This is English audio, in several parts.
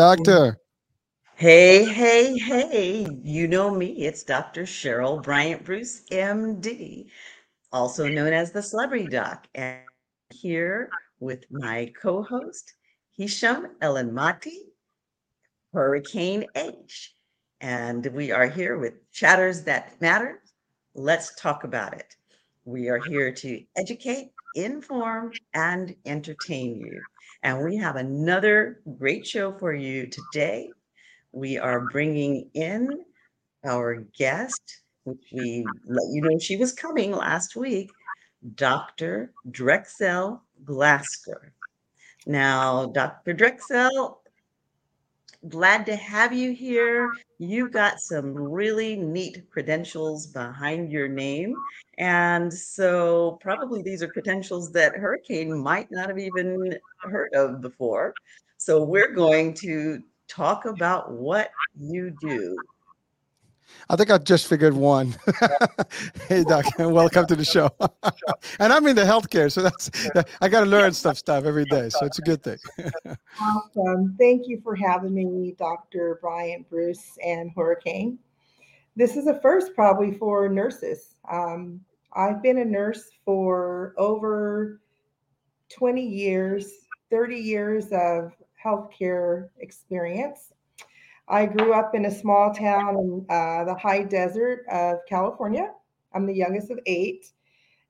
Doctor. Hey, hey, hey. You know me. It's Dr. Cheryl Bryant Bruce, MD, also known as the Celebrity Doc. And here with my co host, Hisham Elenmati, Hurricane H. And we are here with Chatters That Matter. Let's talk about it. We are here to educate, inform, and entertain you. And we have another great show for you today. We are bringing in our guest, which we let you know she was coming last week, Dr. Drexzell Glasker. Now, Dr. Drexzell, glad to have you here. You've got some really neat credentials behind your name. And so, probably these are credentials that Hurricane might not have even heard of before. So, we're going to talk about what you do. I think I just figured one. hey, Doc, welcome to the show. and I'm in the healthcare, so that's I got to learn stuff stuff every day, so it's a good thing. awesome. Thank you for having me, Dr. Bryant Bruce and Hurricane. This is a first probably for nurses. Um, I've been a nurse for over 20 years, 30 years of healthcare experience. I grew up in a small town in uh, the high desert of California. I'm the youngest of eight.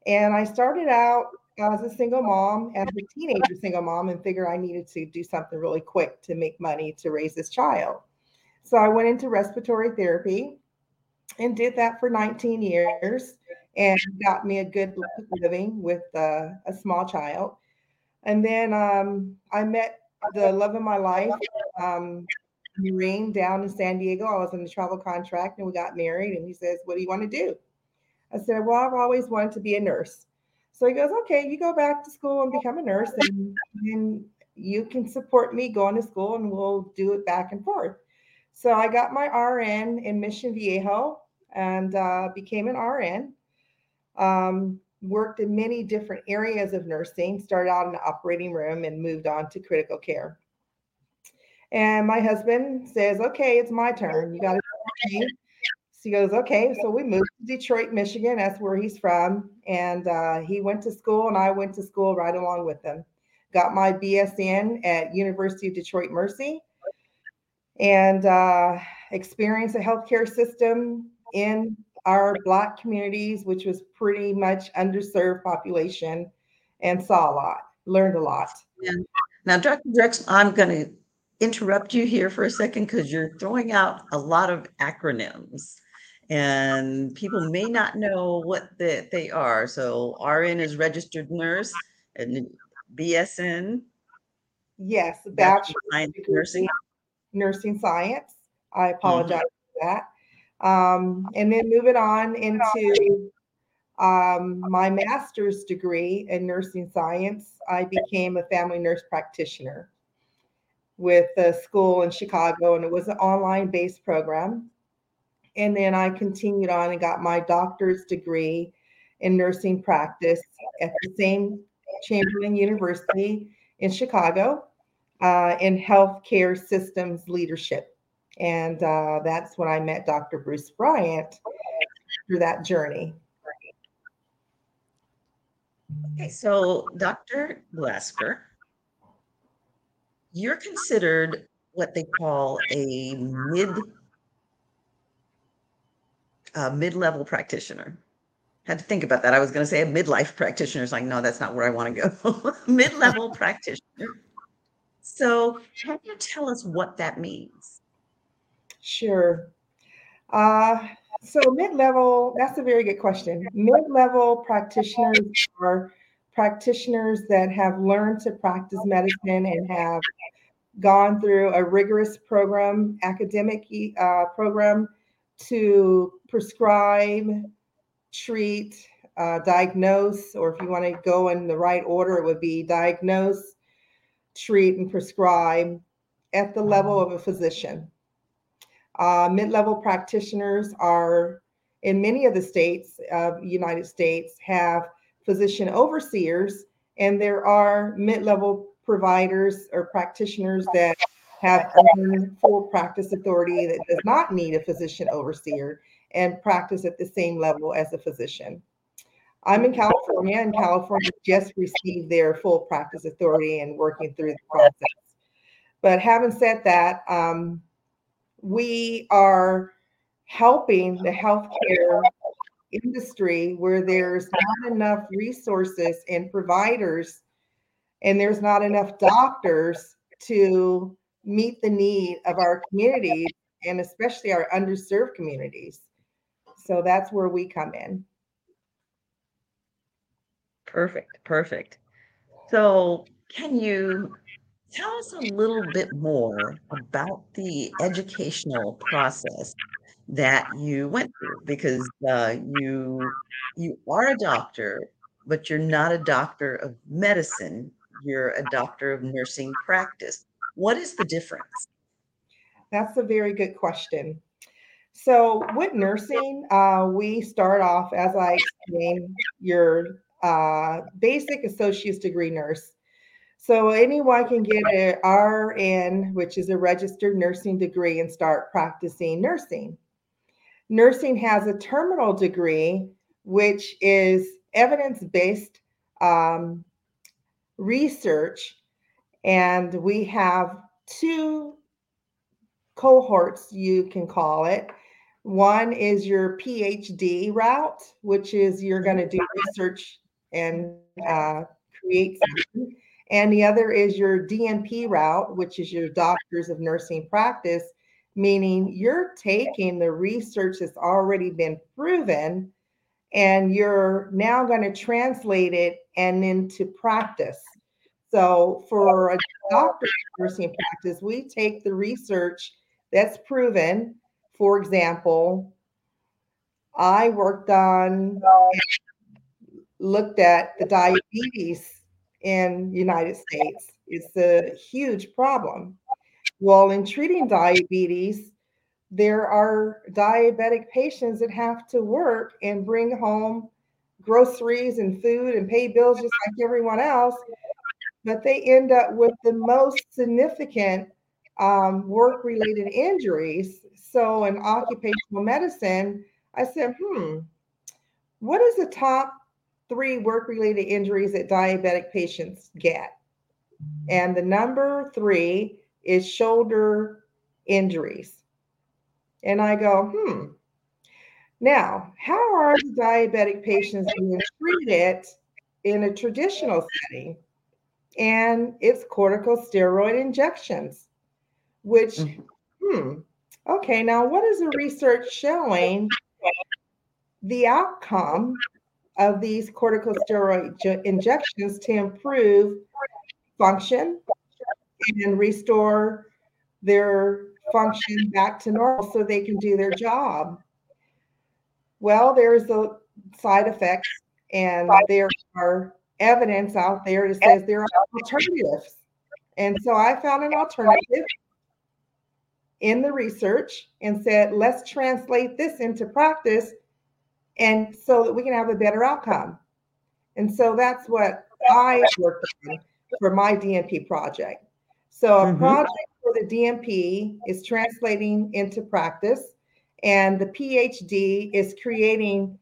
And I started out as a single mom, as a teenager single mom, and figured I needed to do something really quick to make money to raise this child. So I went into respiratory therapy and did that for 19 years and got me a good living with uh, a small child. And then um, I met the love of my life um, Marine down in San Diego. I was in a travel contract and we got married. And he says, What do you want to do? I said, Well, I've always wanted to be a nurse. So he goes, Okay, you go back to school and become a nurse, and, you can support me going to school and we'll do it back and forth. So I got my RN in Mission Viejo and uh, became an RN. Um, worked in many different areas of nursing, started out in the operating room and moved on to critical care. And my husband says, okay, it's my turn. You got to. She goes, okay. So we moved to Detroit, Michigan. That's where he's from. And uh, he went to school, and I went to school right along with him. Got my BSN at University of Detroit Mercy, and uh, experienced a healthcare system in our Black communities, which was pretty much underserved population, and saw a lot, learned a lot. Yeah. Now, Dr. Drex, I'm going to interrupt you here for a second because you're throwing out a lot of acronyms and people may not know what the, they are. So RN is registered nurse and BSN. Yes, bachelor science nursing. Nursing science. I apologize mm-hmm. for that. Um, and then moving on into um, my master's degree in nursing science, I became a family nurse practitioner with a school in Chicago, and it was an online based program. And then I continued on and got my doctor's degree in nursing practice at the same Chamberlain University in Chicago uh, in healthcare systems leadership. And uh, that's when I met Dr. Bruce Bryant through that journey. Okay, so Dr. Glasker, you're considered what they call a mid uh, mid-level practitioner. Had to think about that. I was going to say a midlife practitioner. It's like, no, that's not where I want to go. mid-level practitioner. So, can you tell us what that means? Sure. Uh, so, mid-level. That's a very good question. Mid-level practitioners are practitioners that have learned to practice medicine and have gone through a rigorous program, academic uh, program to prescribe, treat, uh, diagnose, or if you want to go in the right order, it would be diagnose, treat, and prescribe at the level of a physician. Uh, mid-level practitioners are in many of the states of United States have physician overseers, and there are mid level providers or practitioners that have full practice authority that does not need a physician overseer and practice at the same level as a physician. I'm in California, and California just received their full practice authority and working through the process. But having said that, um, we are helping the healthcare industry where there's not enough resources and providers, and there's not enough doctors to meet the need of our communities and especially our underserved communities. So that's where we come in. Perfect, perfect. So, can you tell us a little bit more about the educational process that you went through? Because uh, you you are a doctor, but you're not a doctor of medicine. You're a doctor of nursing practice. What is the difference? That's a very good question. So, with nursing, uh, we start off, as I explained, your uh, basic associate's degree nurse. So, anyone can get an RN, which is a registered nursing degree, and start practicing nursing. Nursing has a terminal degree, which is evidence based um, research. And we have two cohorts, you can call it. One is your PhD route, which is you're going to do research and uh, create something. And the other is your DNP route, which is your doctors of nursing practice, meaning you're taking the research that's already been proven and you're now going to translate it and into practice. So for a doctor of nursing practice, we take the research that's proven. For example, I worked on looked at the diabetes in United States. It's a huge problem. Well, in treating diabetes, there are diabetic patients that have to work and bring home groceries and food and pay bills just like everyone else, but they end up with the most significant um, work related injuries. So, in occupational medicine, I said, hmm, what is the top three work related injuries that diabetic patients get? And the number three is shoulder injuries. And I go, hmm. Now, how are the diabetic patients being treated in a traditional setting? And it's corticosteroid injections which, mm-hmm. hmm, okay, now what is the research showing the outcome of these corticosteroid injections to improve function and restore their function back to normal so they can do their job? Well, there's a side effects, and there are evidence out there that says there are alternatives. And so I found an alternative in the research and said, let's translate this into practice and so that we can have a better outcome. And so that's what I worked on for my DNP project. So a mm-hmm. project for the DNP is translating into practice, and the PhD is creating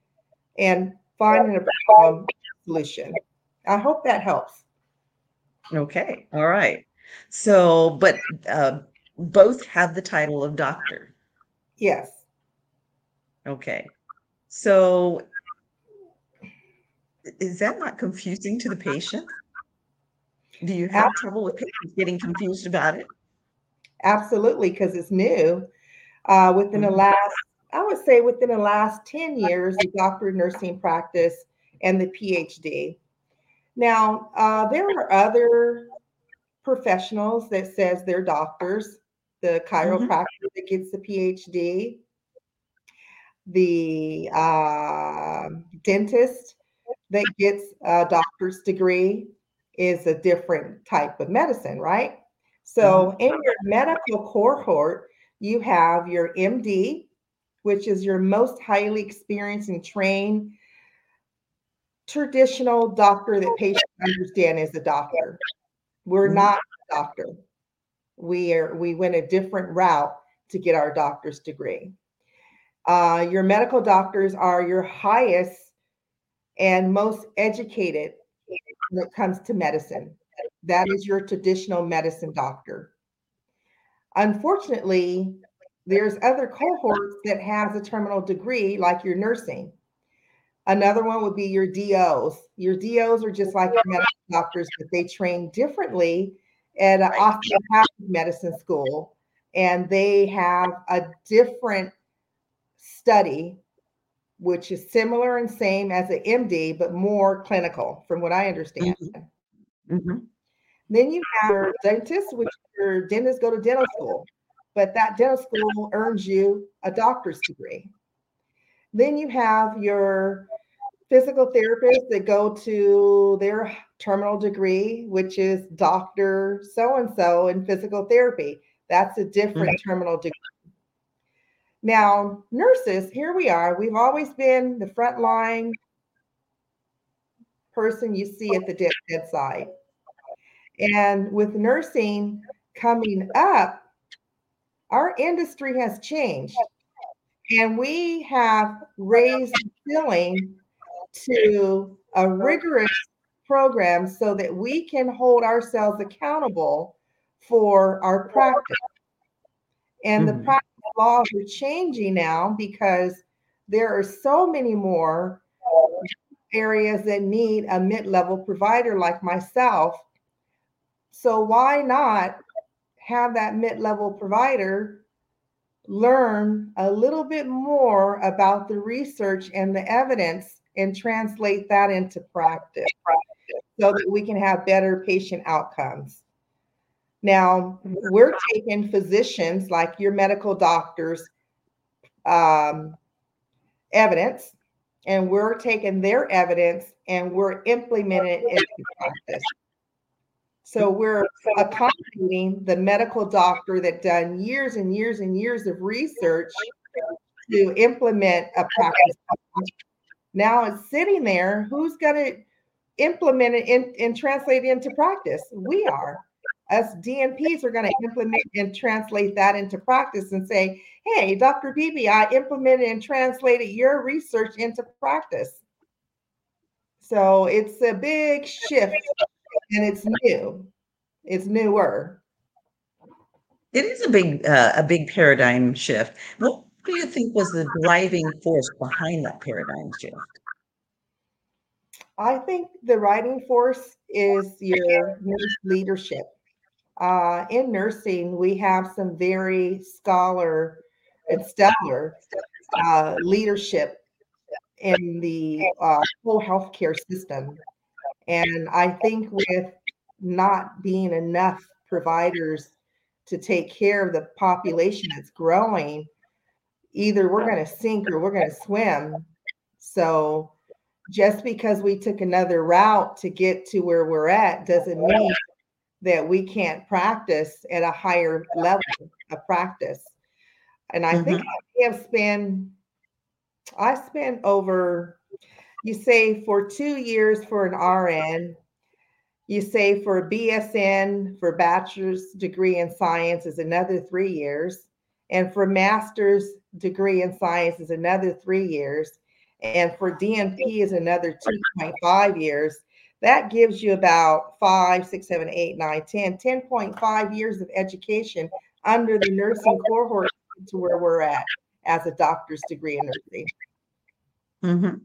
and finding a problem solution. I hope that helps. Okay. All right. So, but uh, both have the title of doctor. Yes. Okay. So is that not confusing to the patient? Do you have trouble with patients getting confused about it? Absolutely, because it's new. Uh, within the mm-hmm. last, I would say within the last 10 years, the doctor of nursing practice and the PhD. Now, uh, there are other professionals that says they're doctors the mm-hmm. chiropractor mm-hmm. that gets the PhD, the uh, dentist that gets a doctor's degree is a different type of medicine, right? So mm-hmm. in your medical cohort, you have your MD, which is your most highly experienced and trained traditional doctor that patients understand is a doctor. We're mm-hmm. not a doctor. We are we went a different route to get our doctor's degree. Uh, your medical doctors are your highest and most educated when it comes to medicine. That is your traditional medicine doctor. Unfortunately, there's other cohorts that has a terminal degree, like your nursing. Another one would be your DOs. Your DOs are just like your medical doctors, but they train differently at an osteopathic medicine school, and they have a different study, which is similar and same as an MD, but more clinical, from what I understand. Mm-hmm. Mm-hmm. Then you have your dentist, which your dentists go to dental school, but that dental school earns you a doctor's degree. Then you have your physical therapists that go to their terminal degree, which is doctor so and so in physical therapy. That's a different mm-hmm. terminal degree. Now, nurses, here we are. We've always been the frontline person you see at the dead bedside. And with nursing coming up, our industry has changed. And we have raised the ceiling to a rigorous program so that we can hold ourselves accountable for our practice. And mm-hmm. the practice laws are changing now because there are so many more areas that need a mid-level provider like myself. So why not have that mid-level provider learn a little bit more about the research and the evidence and translate that into practice so that we can have better patient outcomes. Now, we're taking physicians like your medical doctors um, evidence, and we're taking their evidence and we're implementing it into practice. So we're accommodating the medical doctor that done years and years and years of research to implement a practice. Now it's sitting there. Who's going to implement it and, and translate it into practice? We are us DNPs are going to implement and translate that into practice and say, hey, Dr. Beebe, I implemented and translated your research into practice. So it's a big shift and it's new. It's newer. It is a big uh, a big paradigm shift. What do you think was the driving force behind that paradigm shift? I think the driving force is your leadership uh, in nursing, we have some very scholar and stellar uh, leadership in the uh, whole healthcare system. And I think with not being enough providers to take care of the population that's growing, either we're going to sink or we're going to swim. So just because we took another route to get to where we're at doesn't mean that we can't practice at a higher level of practice. And I mm-hmm. think I have spent, I spent over, you say for two years for an RN, you say for a BSN, for bachelor's degree in science is another three years. And for master's degree in science is another three years. And for DNP is another 2.5 years that gives you about five, six, seven, eight, nine, 10, 10.5 years of education under the nursing cohort to where we're at as a doctor's degree in nursing. Mm-hmm.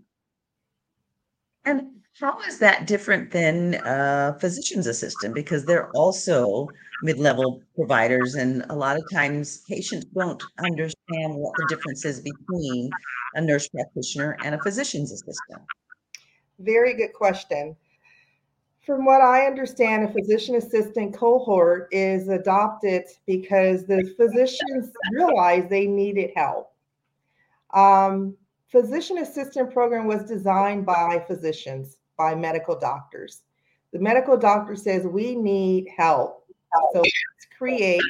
And how is that different than a physician's assistant? Because they're also mid level providers, and a lot of times patients don't understand what the difference is between a nurse practitioner and a physician's assistant. Very good question. From what I understand, a physician assistant cohort is adopted because the physicians realized they needed help. Um, physician assistant program was designed by physicians, by medical doctors. The medical doctor says we need help. So let's create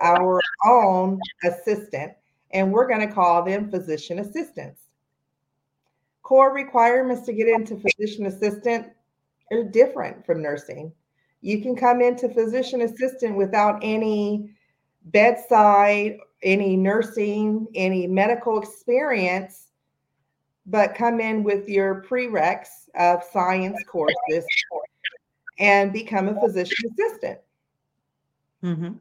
our own assistant, and we're going to call them physician assistants. Core requirements to get into physician assistant are different from nursing. You can come into physician assistant without any bedside, any nursing, any medical experience, but come in with your prereqs of science courses and become a physician assistant. Mm-hmm.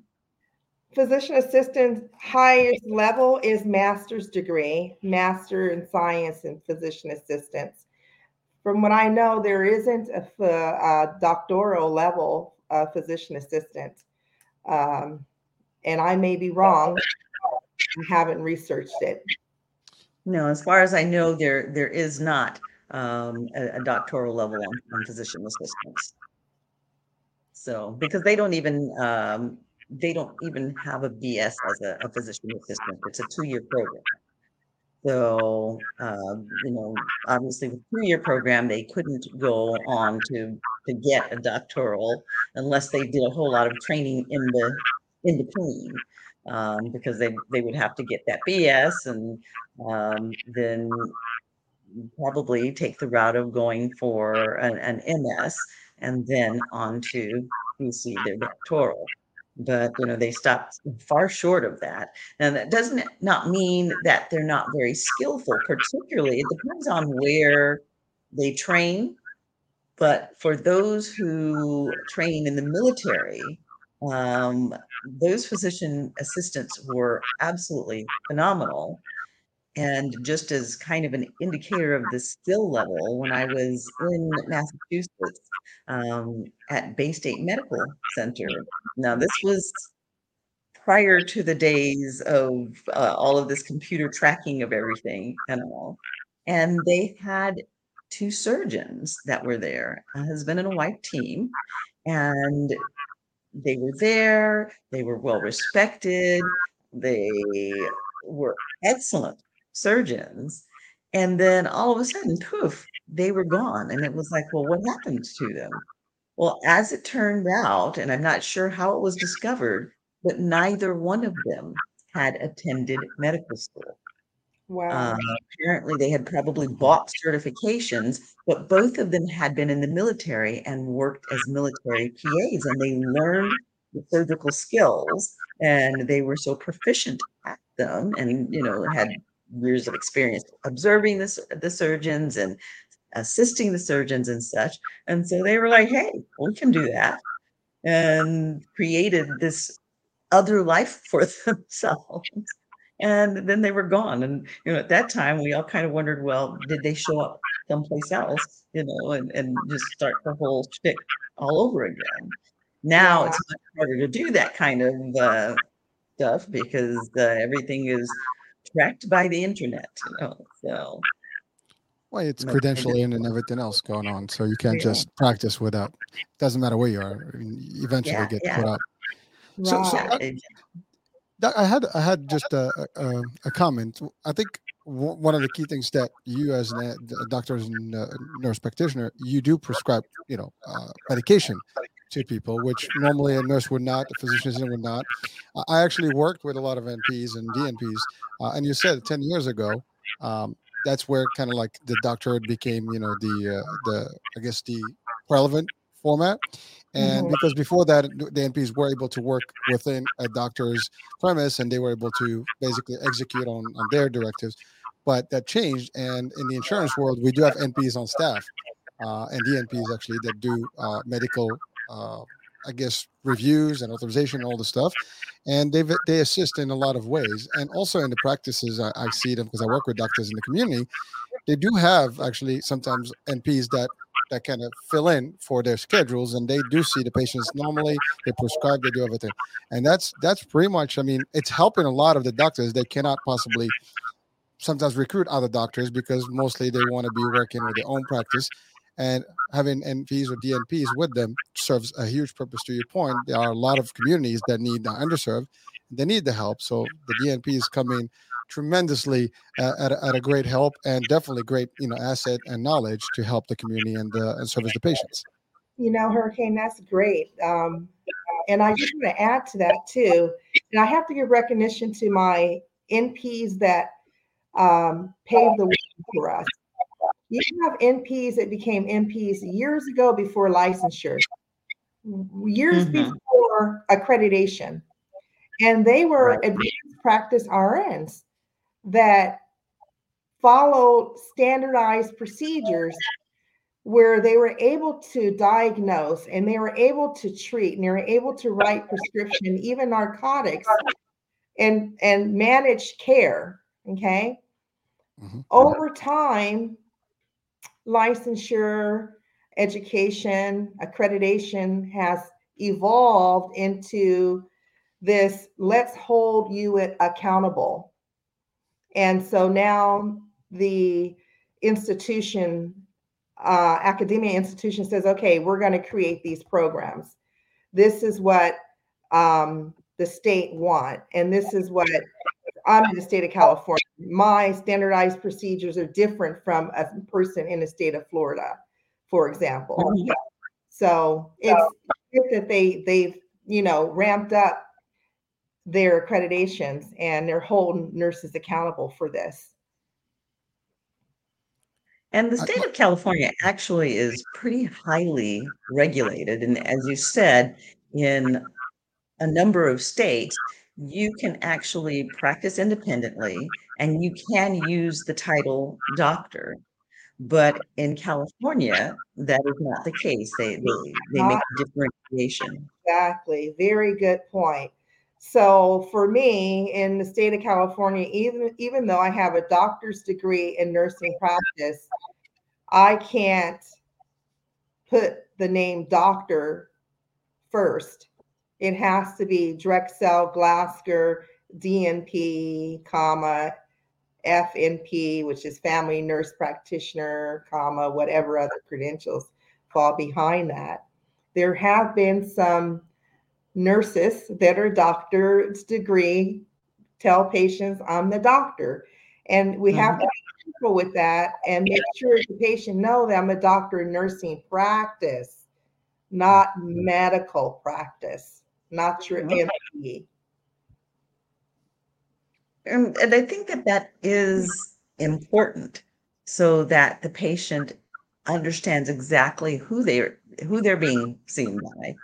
Physician assistant highest level is master's degree, master in science and physician assistants. From what I know, there isn't a, a doctoral level physician assistant. Um, and I may be wrong. I haven't researched it. No, as far as I know, there there is not um, a, a, doctoral level on, on, physician assistants. So because they don't even um, they don't even have a BS as a, a physician assistant. It's a two year program. So um, you know, obviously, the two year program, they couldn't go on to to get a doctoral unless they did a whole lot of training in the in between um, because they they would have to get that BS and um, then probably take the route of going for an, an MS and then on to receive their doctoral. But you know they stopped far short of that, and that doesn't not mean that they're not very skillful. Particularly, it depends on where they train. But for those who train in the military, um, those physician assistants were absolutely phenomenal. And just as kind of an indicator of the skill level, when I was in Massachusetts um, at Bay State Medical Center, now this was prior to the days of uh, all of this computer tracking of everything and all. And they had two surgeons that were there, a husband and a wife team. And they were there, they were well respected, they were excellent surgeons. And then all of a sudden, poof, they were gone. And it was like, well, what happened to them? Well, as it turned out, and I'm not sure how it was discovered, but neither one of them had attended medical school. Wow. Uh, apparently, they had probably bought certifications, but both of them had been in the military and worked as military PAs, and they learned the surgical skills, and they were so proficient at them, and you know had years of experience observing the, the surgeons and assisting the surgeons and such. And so they were like, "Hey, we can do that," and created this other life for themselves and then they were gone. And you know, at that time, we all kind of wondered, well, did they show up someplace else? You know, and and just start the whole shtick all over again. Now it's much harder to do that kind of uh, stuff because uh, everything is tracked by the internet. You know, so. Well, it's credentialing and everything else going on, so you can't yeah. just practice without. Doesn't matter where you are. Eventually, yeah, get put up. So, so uh, I had I had just a, a, a comment. I think one of the key things that you, as a doctor and nurse practitioner, you do prescribe, you know, uh, medication to people, which normally a nurse would not, a physician would not. I actually worked with a lot of NPs and DNPs, uh, and you said ten years ago, um, that's where kind of like the doctorate became, you know, the uh, the I guess the relevant format. And mm-hmm. because before that, the NPs were able to work within a doctor's premise and they were able to basically execute on, on their directives. But that changed. And in the insurance world, we do have NPs on staff uh, and DNPs actually that do uh, medical, uh, I guess, reviews and authorization and all the stuff. And they they assist in a lot of ways. And also in the practices, I, I see them because I work with doctors in the community. They do have actually sometimes NPs that that kind of fill in for their schedules and they do see the patients normally they prescribe they do everything and that's that's pretty much i mean it's helping a lot of the doctors they cannot possibly sometimes recruit other doctors because mostly they want to be working with their own practice and having NPs or DNPs with them serves a huge purpose. To your point, there are a lot of communities that need underserved, they need the help. So the DNPs come in tremendously uh, at, a, at a great help and definitely great you know asset and knowledge to help the community and uh, and service the patients. You know, Hurricane, that's great. Um, and I just want to add to that too. And I have to give recognition to my NPs that um, paved the way for us. You have NPs that became NPs years ago before licensure. years mm-hmm. before accreditation. And they were right. advanced practice RNs that followed standardized procedures where they were able to diagnose and they were able to treat and they were able to write prescription, even narcotics, and and manage care. Okay. Mm-hmm. Over time, licensure, education, accreditation has evolved into this let's hold you accountable. And so now the institution, uh, academia institution says, okay, we're going to create these programs. This is what um, the state want, and this is what I'm in the state of California. My standardized procedures are different from a person in the state of Florida, for example. Mm-hmm. So it's good that they they've you know ramped up their accreditations and they're holding nurses accountable for this. And the state of California actually is pretty highly regulated. And as you said, in a number of states, you can actually practice independently and you can use the title doctor. But in California, that is not the case. They they, they make a differentiation. Exactly. Very good point. So for me in the state of California, even even though I have a doctor's degree in nursing practice, I can't put the name doctor first it has to be Drexzell, Glasker, DNP, comma, FNP, which is family nurse practitioner, comma, whatever other credentials fall behind that. There have been some nurses that are doctor's degree tell patients I'm the doctor. And we mm-hmm. have to be careful with that and make sure the patient know that I'm a doctor in nursing practice, not mm-hmm. medical practice not your MD. And, and I think that that is important so that the patient understands exactly who they're who they're being seen by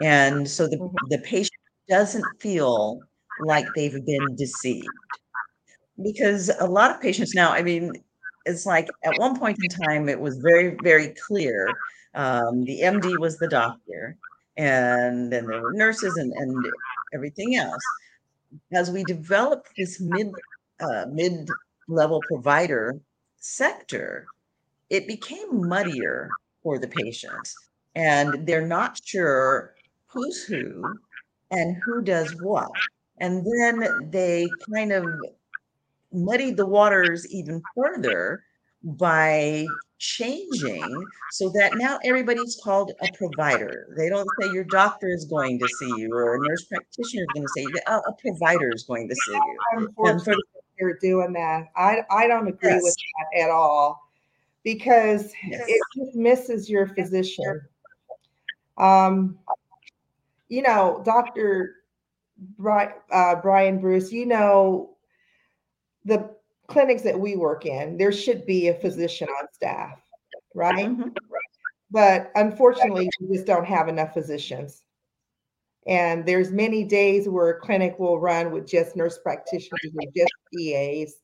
and so the, mm-hmm. the patient doesn't feel like they've been deceived because a lot of patients now i mean it's like at one point in time it was very very clear um, the md was the doctor and then there were nurses and, and everything else. As we developed this mid uh, mid level provider sector, it became muddier for the patients, and they're not sure who's who and who does what. And then they kind of muddied the waters even further by changing so that now everybody's called a provider. They don't say your doctor is going to see you or a nurse practitioner is going to say oh, a provider is going to see you. Unfortunately, you're doing that. I, I don't agree yes. with that at all because yes. it just misses your physician. Um, you know, Dr. Bryant, uh, Bryant Bruce, you know, the clinics that we work in, there should be a physician on staff, right? Mm-hmm. But unfortunately, we just don't have enough physicians. And there's many days where a clinic will run with just nurse practitioners or just PAs.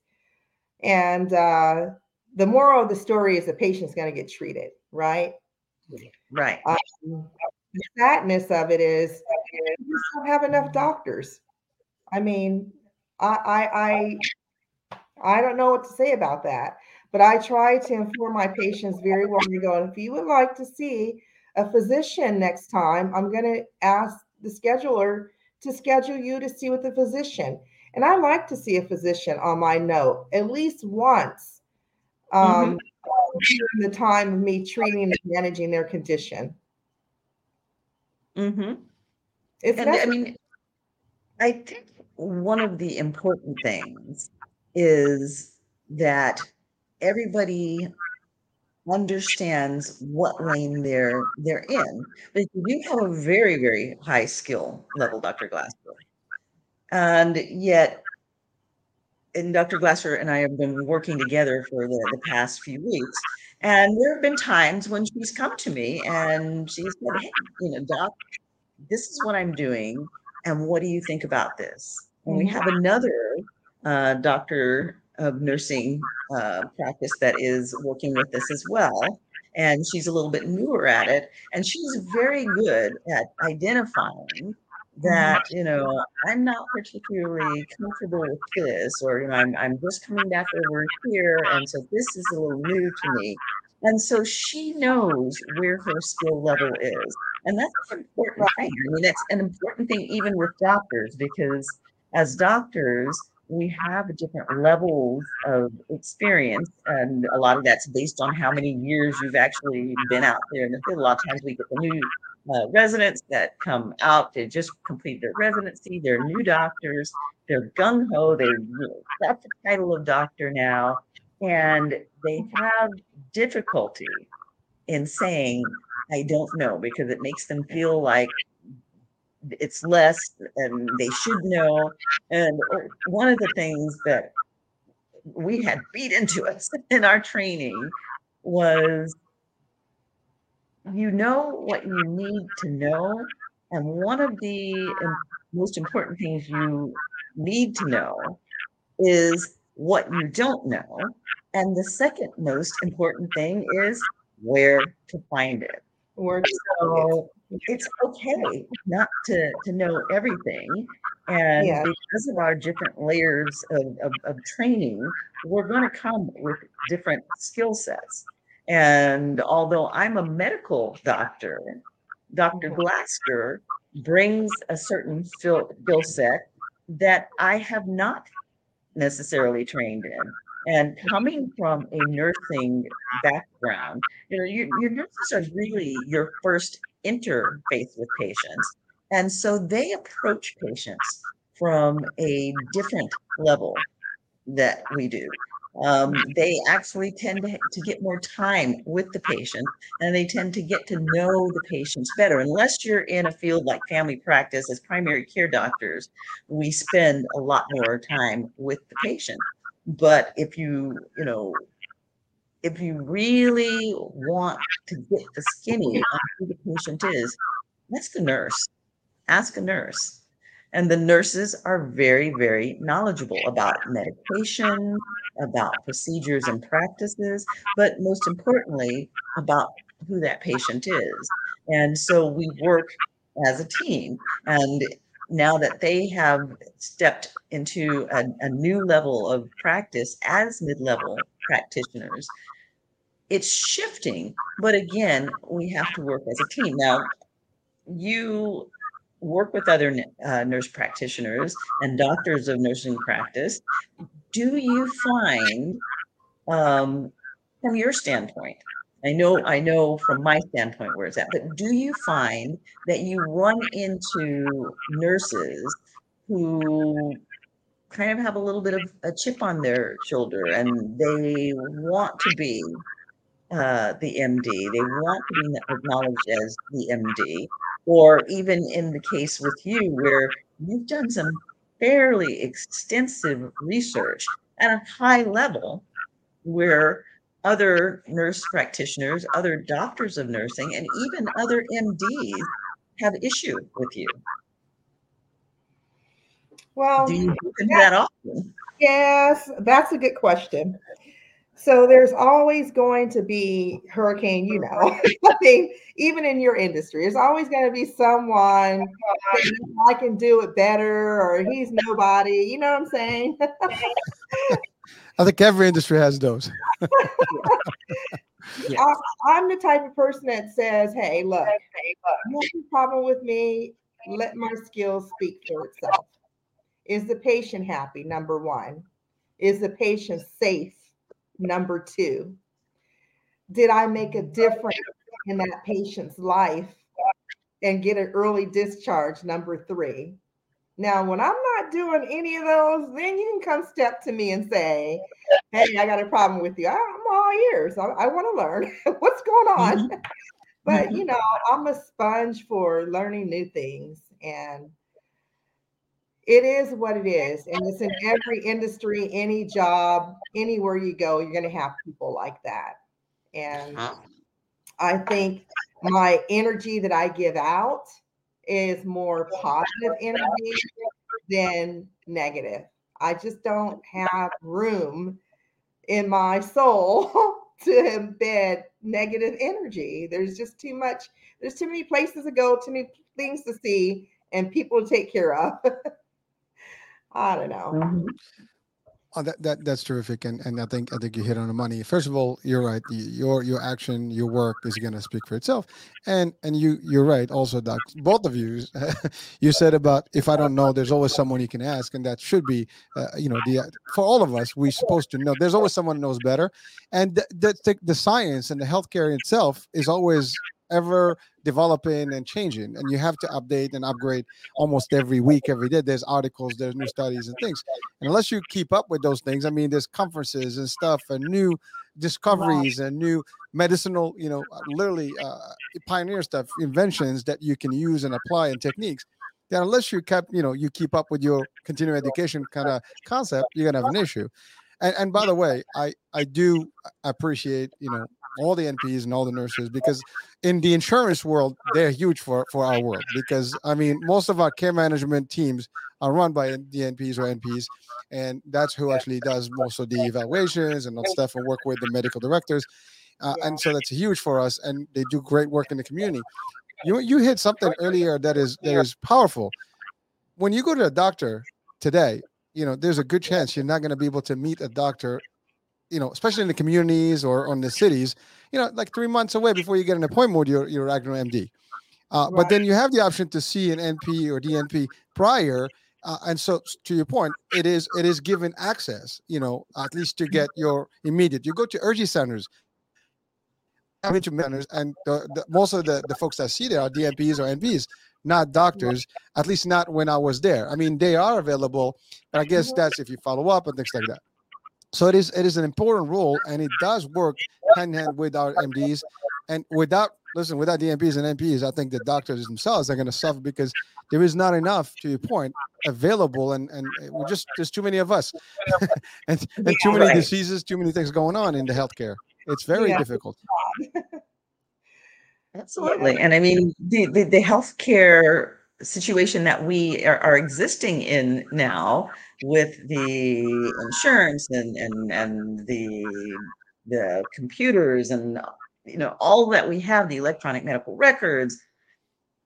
And uh, the moral of the story is the patient's going to get treated, right? Right. Um, the sadness of it is we just don't have enough doctors. I mean, I, I, I I don't know what to say about that, but I try to inform my patients very well. I go, and if you would like to see a physician next time, I'm going to ask the scheduler to schedule you to see with the physician. And I like to see a physician on my note at least once um, mm-hmm. during the time of me treating and managing their condition. Mm-hmm. It's and I mean, I think one of the important things is that everybody understands what lane they're they're in. But you have a very very high skill level, Dr. Glasker, and yet, and Dr. Glasker and I have been working together for the, the past few weeks, And there have been times when she's come to me and she said, Hey, you know, doc, this is what I'm doing. And what do you think about this? And we have mm-hmm. another uh, doctor of nursing uh, practice that is working with this as well. And she's a little bit newer at it. And she's very good at identifying that you know i'm not particularly comfortable with this or you know i'm, I'm just coming back over here and so this is a little new to me and so she knows where her skill level is and that's an important thing i mean that's an important thing even with doctors because as doctors we have different levels of experience and a lot of that's based on how many years you've actually been out there in the field a lot of times we get the new uh, residents that come out. They just complete their residency. They're new doctors. They're gung ho. They got the title of doctor now, and they have difficulty in saying, "I don't know," because it makes them feel like it's less and they should know. And one of the things that we had beat into us in our training was you know what you need to know. And one of the most important things you need to know is what you don't know. And the second most important thing is where to find it. Where to so it's okay not to, to know everything. And yeah. because of our different layers of, of, of training, we're going to come with different skill sets. And although I'm a medical doctor, Dr. Mm-hmm. Glasker brings a certain skill set that I have not necessarily trained in. And coming from a nursing background, you know, your, your nurses are really your first interface with patients. And so they approach patients from a different level that we do um, they actually tend to, to get more time with the patient and they tend to get to know the patients better. Unless you're in a field like family practice as primary care doctors, we spend a lot more time with the patient. But if you, you know, if you really want to get the skinny on who the patient is, ask a nurse. Ask a nurse and the nurses are very, very knowledgeable about medication, about procedures and practices, but most importantly, about who that patient is. And so we work as a team. And now that they have stepped into a, a new level of practice as mid level practitioners, it's shifting. But again, we have to work as a team. Now, you work with other uh, nurse practitioners and doctors of nursing practice, do you find, um, from your standpoint, I know, I know from my standpoint where it's at, but do you find that you run into nurses who kind of have a little bit of a chip on their shoulder and they want to be uh, the MD, they want to be acknowledged as the MD, or even in the case with you, where you've done some fairly extensive research at a high level, where other nurse practitioners, other doctors of nursing, and even other MDs have issue with you. Well, do you do that often? Yes, that's a good question. So there's always going to be hurricane, you know. I mean, even in your industry, there's always going to be someone I can do it better or he's nobody. You know what I'm saying? I think every industry has those. yeah. I, am the type of person that says, "Hey, look, no problem with me. Let my skills speak for itself." Is the patient happy? Number one. Is the patient safe? Number two, did I make a difference in that patient's life and get an early discharge? Number three. Now, when I'm not doing any of those, then you can come step to me and say, Hey, I got a problem with you. I'm all ears. I, I want to learn what's going on. Mm-hmm. but, mm-hmm. you know, I'm a sponge for learning new things. And it is what it is. And it's in every industry, any job, anywhere you go, you're going to have people like that. And I think my energy that I give out is more positive energy than negative. I just don't have room in my soul to embed negative energy. There's just too much, there's too many places to go, too many things to see, and people to take care of. I don't know. Mm-hmm. Oh, that, that that's terrific, and and I think I think you hit on the money. First of all, you're right. Your your action, your work is going to speak for itself, and and you you're right. Also, Doc, both of you, you said about if I don't know, there's always someone you can ask, and that should be, uh, you know, the for all of us, we're supposed to know. There's always someone who knows better, and the, the the science and the healthcare itself is always ever developing and changing and you have to update and upgrade almost every week every day. There's articles there's new studies and things. And unless you keep up with those things i mean there's conferences and stuff and new discoveries and new medicinal you know uh, literally uh, pioneer stuff inventions that you can use and apply and techniques. Then unless you kept you know you keep up with your continuing education kind of concept you're gonna have an issue. And, and by the way i i do appreciate you know all the NPs and all the nurses because in the insurance world they're huge for for our world because I mean most of our care management teams are run by the NPs or NPs and that's who actually does most of the evaluations and stuff and work with the medical directors uh, and so that's huge for us and they do great work in the community. You you hit something earlier that is that is powerful. When you go to a doctor today, you know there's a good chance you're not going to be able to meet a doctor you know, especially in the communities or on the cities, you know, like three months away before you get an appointment with your, your agno MD. Uh, right. But then you have the option to see an NP or DNP prior. Uh, and so to your point, it is it is given access, you know, at least to get your immediate. You go to urgent centers, centers, and the, the, most of the, the folks that see there are DNPs or NPs, not doctors, at least not when I was there. I mean, they are available, but I guess that's if you follow up and things like that. So it is it is an important role, and it does work hand in hand with our MDs. And without listen, without the MPs and MPs, I think the doctors themselves are going to suffer because there is not enough, to your point, available, and and eh, we're just there's too many of us, and, and too many diseases, too many things going on in the healthcare. It's very yeah. difficult. Absolutely, and I mean the the, the healthcare situation that we are, are existing in now with the insurance and and and the the computers and you know all that we have the electronic medical records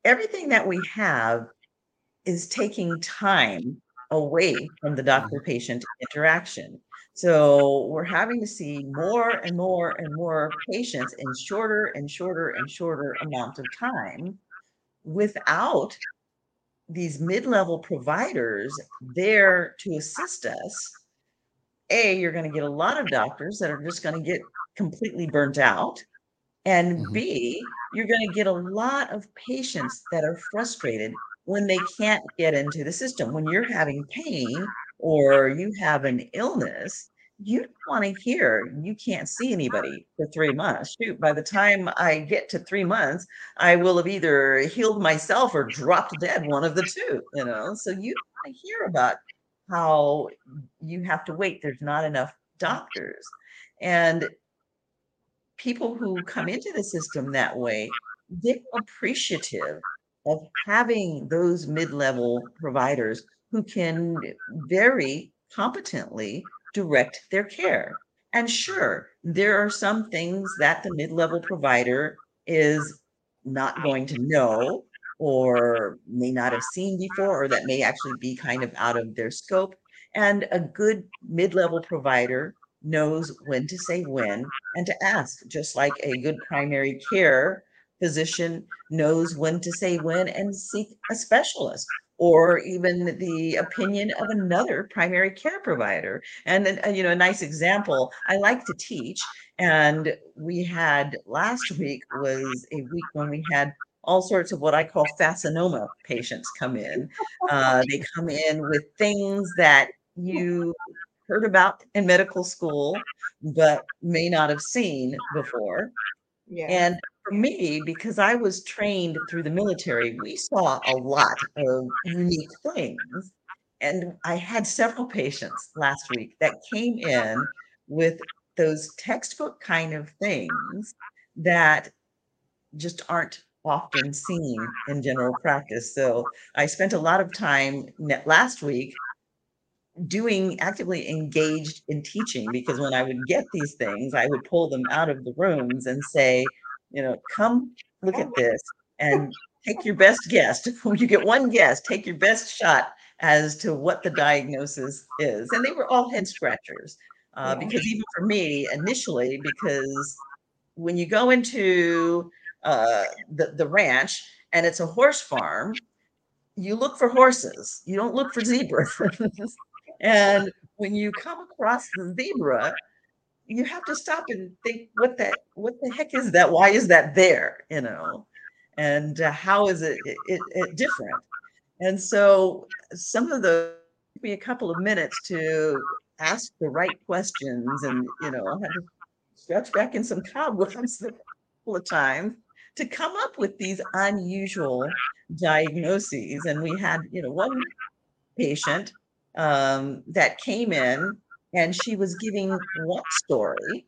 everything that we have is taking time away from the doctor patient interaction. So we're having to see more and more and more patients in shorter and shorter and shorter amount of time without these mid-level providers there to assist us a you're going to get a lot of doctors that are just going to get completely burnt out and mm-hmm. b you're going to get a lot of patients that are frustrated when they can't get into the system when you're having pain or you have an illness you don't want to hear you can't see anybody for three months. Shoot, by the time I get to three months, I will have either healed myself or dropped dead, one of the two, you know. So you want to hear about how you have to wait. There's not enough doctors. And people who come into the system that way, they're appreciative of having those mid-level providers who can very competently direct their care. And sure, there are some things that the mid level provider is not going to know or may not have seen before, or that may actually be kind of out of their scope. And a good mid level provider knows when to say when and to ask, just like a good primary care physician knows when to say when and seek a specialist or even the opinion of another primary care provider. And, uh, you know, a nice example, I like to teach. And we had last week was a week when we had all sorts of what I call fascinoma patients come in. Uh, they come in with things that you heard about in medical school, but may not have seen before. Yeah. And for me, because I was trained through the military, we saw a lot of unique things. And I had several patients last week that came in with those textbook kind of things that just aren't often seen in general practice. So I spent a lot of time last week doing actively engaged in teaching because when I would get these things, I would pull them out of the rooms and say, you know, come look at this and take your best guess. When you get one guess, take your best shot as to what the diagnosis is. And they were all head scratchers. Uh. Because even for me, initially, because when you go into uh, the, the ranch and it's a horse farm, you look for horses, you don't look for zebras. and when you come across the zebra, you have to stop and think what that what the heck is that? Why is that there? You know? And uh, how is it, it, it, different? And so some of the took me a couple of minutes to ask the right questions and you know i had to stretch back in some cobwebs a couple of times to come up with these unusual diagnoses. And we had you know one patient um, that came in and she was giving one story.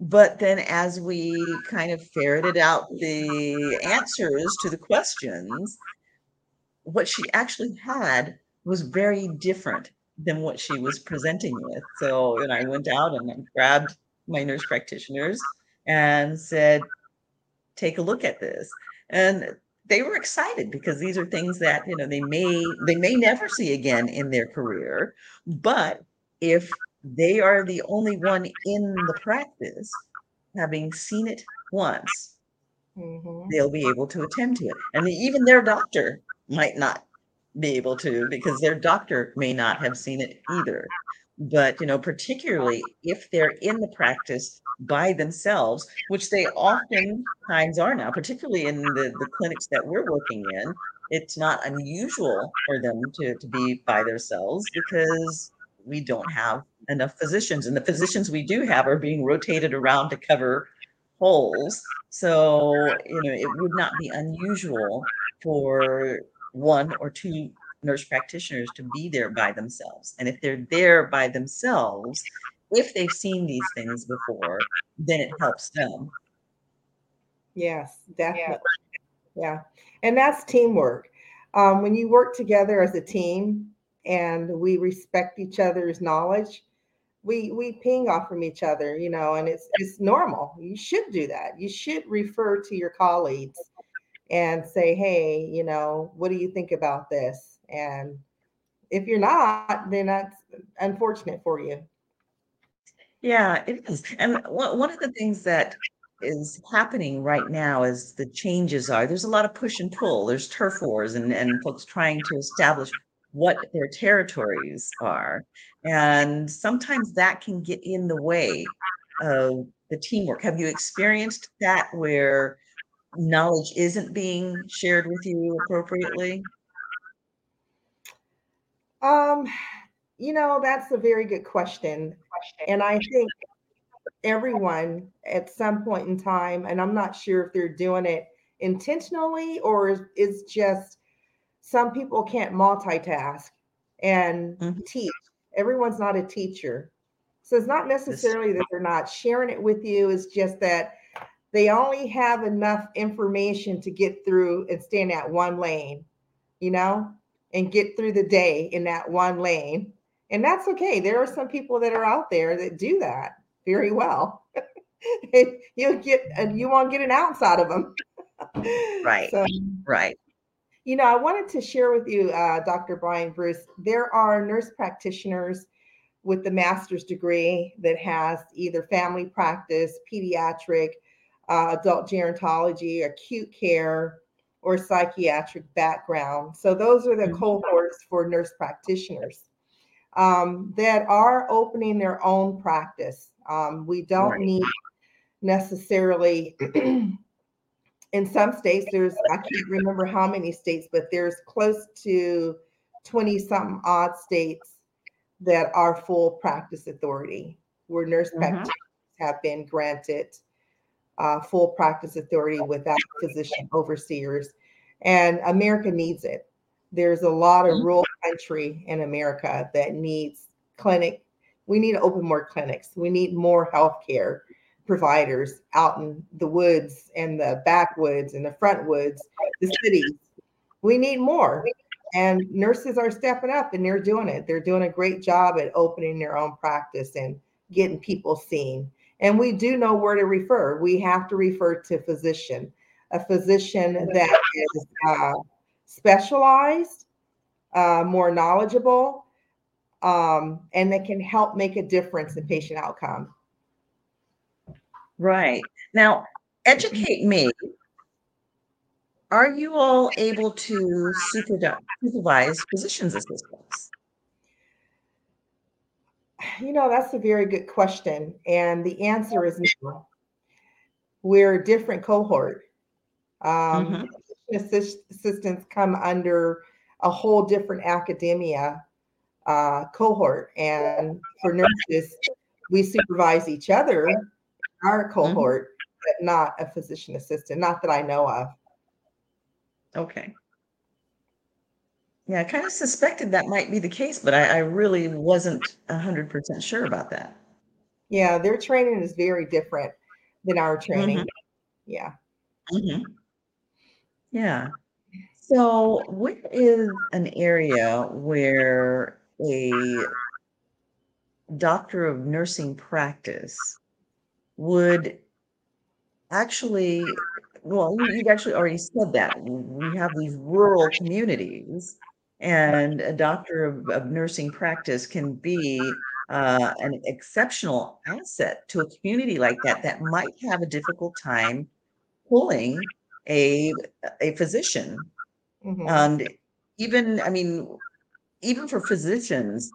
But then as we kind of ferreted out the answers to the questions what she actually had was very different than what she was presenting with. So and i went out and I grabbed my nurse practitioners and said take a look at this. And they were excited because these are things that you know they may they may never see again in their career but if they are the only one in the practice having seen it once mm-hmm. they'll be able to attend to it and even their doctor might not be able to because their doctor may not have seen it either but you know particularly if they're in the practice by themselves which they oftentimes are now particularly in the, the clinics that we're working in it's not unusual for them to, to be by themselves because we don't have enough physicians and the physicians we do have are being rotated around to cover holes so you know it would not be unusual for one or two nurse practitioners to be there by themselves. And if they're there by themselves, if they've seen these things before, then it helps them. Yes, definitely. Yeah. yeah. And that's teamwork. Um, when you work together as a team and we respect each other's knowledge, we we ping off from each other, you know, and it's it's normal. You should do that. You should refer to your colleagues and say, hey, you know, what do you think about this? And if you're not, then that's unfortunate for you. Yeah, it is. And one of the things that is happening right now is the changes are there's a lot of push and pull. There's turf wars and, and folks trying to establish what their territories are. And sometimes that can get in the way of the teamwork. Have you experienced that where knowledge isn't being shared with you appropriately? Um, you know, that's a very good question. And I think everyone at some point in time, and I'm not sure if they're doing it intentionally or it's just some people can't multitask and mm-hmm. teach. Everyone's not a teacher. So it's not necessarily that they're not sharing it with you, it's just that they only have enough information to get through and stay in that one lane, you know? and get through the day in that one lane. And that's okay. There are some people that are out there that do that very well. You'll get, and you won't get an ounce out of them. right. So, right. You know, I wanted to share with you, uh, Dr. Bryant Bruce, there are nurse practitioners with the master's degree that has either family practice, pediatric, uh, adult gerontology, acute care, or psychiatric background. So those are the mm-hmm. cohorts for nurse practitioners um, that are opening their own practice. Um, we don't right. need necessarily. in some states, there's I can't remember how many states, but there's close to 20 something odd states that are full practice authority where nurse mm-hmm. practitioners have been granted uh, full practice authority without physician overseers. And America needs it. There's a lot of mm-hmm. rural country in America that needs clinic We need to open more clinics. We need more healthcare providers out in the woods and the backwoods and the front woods, the cities. We need more. And nurses are stepping up and they're doing it. They're doing a great job at opening their own practice and getting people seen. And we do know where to refer. We have to refer to physician, a physician that is uh, specialized, uh, more knowledgeable, um, and that can help make a difference in patient outcome. Right. Now, educate me. Are you all able to supervise physician's assistants? You know, that's a very good question. And the answer is no. We're a different cohort. Um, mm-hmm. assist- assistants come under a whole different academia uh, cohort. And for nurses, we supervise each other, our mm-hmm. cohort, mm-hmm. but not a physician assistant, not that I know of. Okay. Yeah, I kind of suspected that might be the case, but I, I really wasn't 100% sure about that. Yeah, their training is very different than our training. Mm-hmm. Yeah. Mm-hmm. Yeah. So, what is an area where a doctor of nursing practice would actually, well, you- have actually already said that. We have these rural communities, and a doctor of, of nursing practice can be uh, an exceptional asset to a community like that that might have a difficult time pulling a a physician. Mm-hmm. And even, I mean, even for physicians,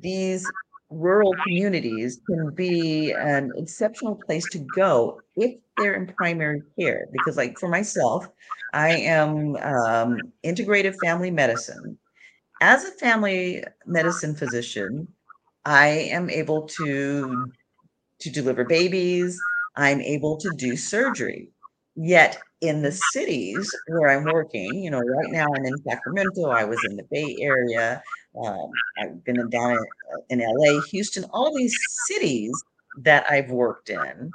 these rural communities can be an exceptional place to go if they're in primary care. Because, like for myself, I am um, integrative family medicine. As a family medicine physician, I am able to to deliver babies. I'm able to do surgery. Yet in the cities where I'm working, you know, right now I'm in Sacramento, I was in the Bay Area, um, I've been down in, in LA, Houston, all these cities that I've worked in.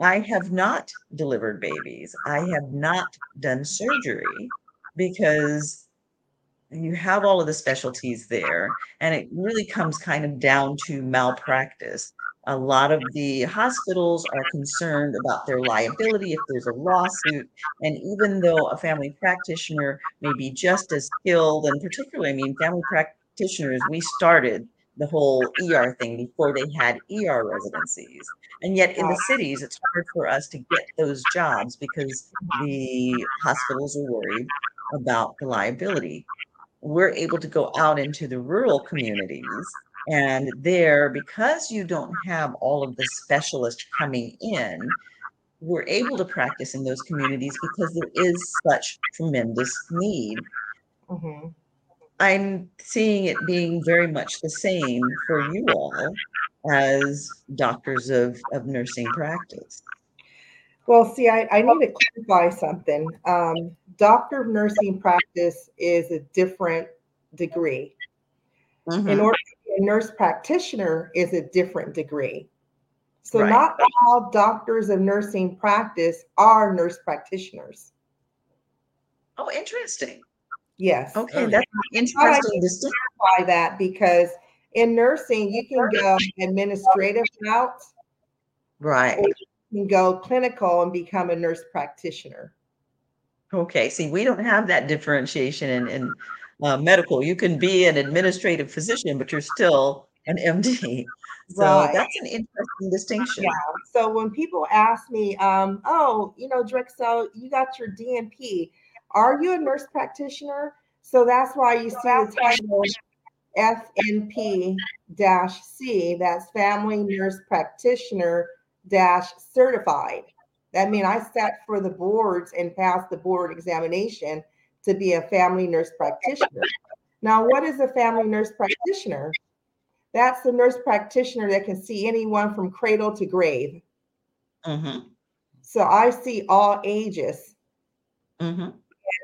I have not delivered babies. I have not done surgery because you have all of the specialties there, and it really comes kind of down to malpractice a lot of the hospitals are concerned about their liability if there's a lawsuit. And even though a family practitioner may be just as skilled, and particularly, I mean, family practitioners, we started the whole ER thing before they had ER residencies. And yet in the cities, it's hard for us to get those jobs because the hospitals are worried about the liability. We're able to go out into the rural communities and there, because you don't have all of the specialists coming in, we're able to practice in those communities because there is such tremendous need. Mm-hmm. I'm seeing it being very much the same for you all as doctors of, of nursing practice. Well, see, I, I need to clarify something. Um, doctor of nursing practice is a different degree. Mm-hmm. In order a nurse practitioner is a different degree. So right. not all doctors of nursing practice are nurse practitioners. Oh, interesting. Yes. Okay, that's interesting to clarify that because in nursing you can go administrative route, right? Or you can go clinical and become a nurse practitioner. Okay. See, we don't have that differentiation in, in uh, medical. You can be an administrative physician, but you're still an MD. So right. that's an interesting distinction. Yeah. So when people ask me, um, oh, you know, Drexzell, you got your DNP. Are you a nurse practitioner? So that's why you see the title FNP C. That's Family Nurse Practitioner dash certified. That means I sat for the boards and passed the board examination to be a family nurse practitioner. Now, what is a family nurse practitioner? That's the nurse practitioner that can see anyone from cradle to grave. Mm-hmm. So I see all ages. Mm-hmm.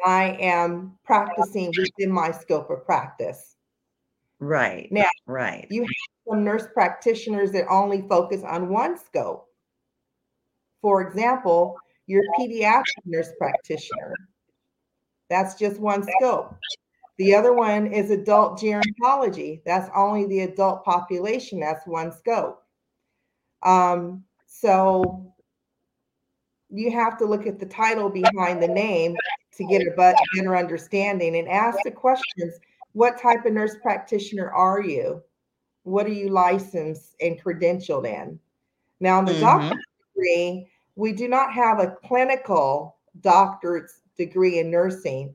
I am practicing within my scope of practice. Right. Now, right. You have some nurse practitioners that only focus on one scope. For example, your pediatric nurse practitioner. That's just one scope. The other one is adult gerontology. That's only the adult population. That's one scope. Um, so you have to look at the title behind the name to get a better understanding and ask the questions what type of nurse practitioner are you? What are you licensed and credentialed in? Now, in the mm-hmm. doctorate degree, we do not have a clinical doctorate degree in nursing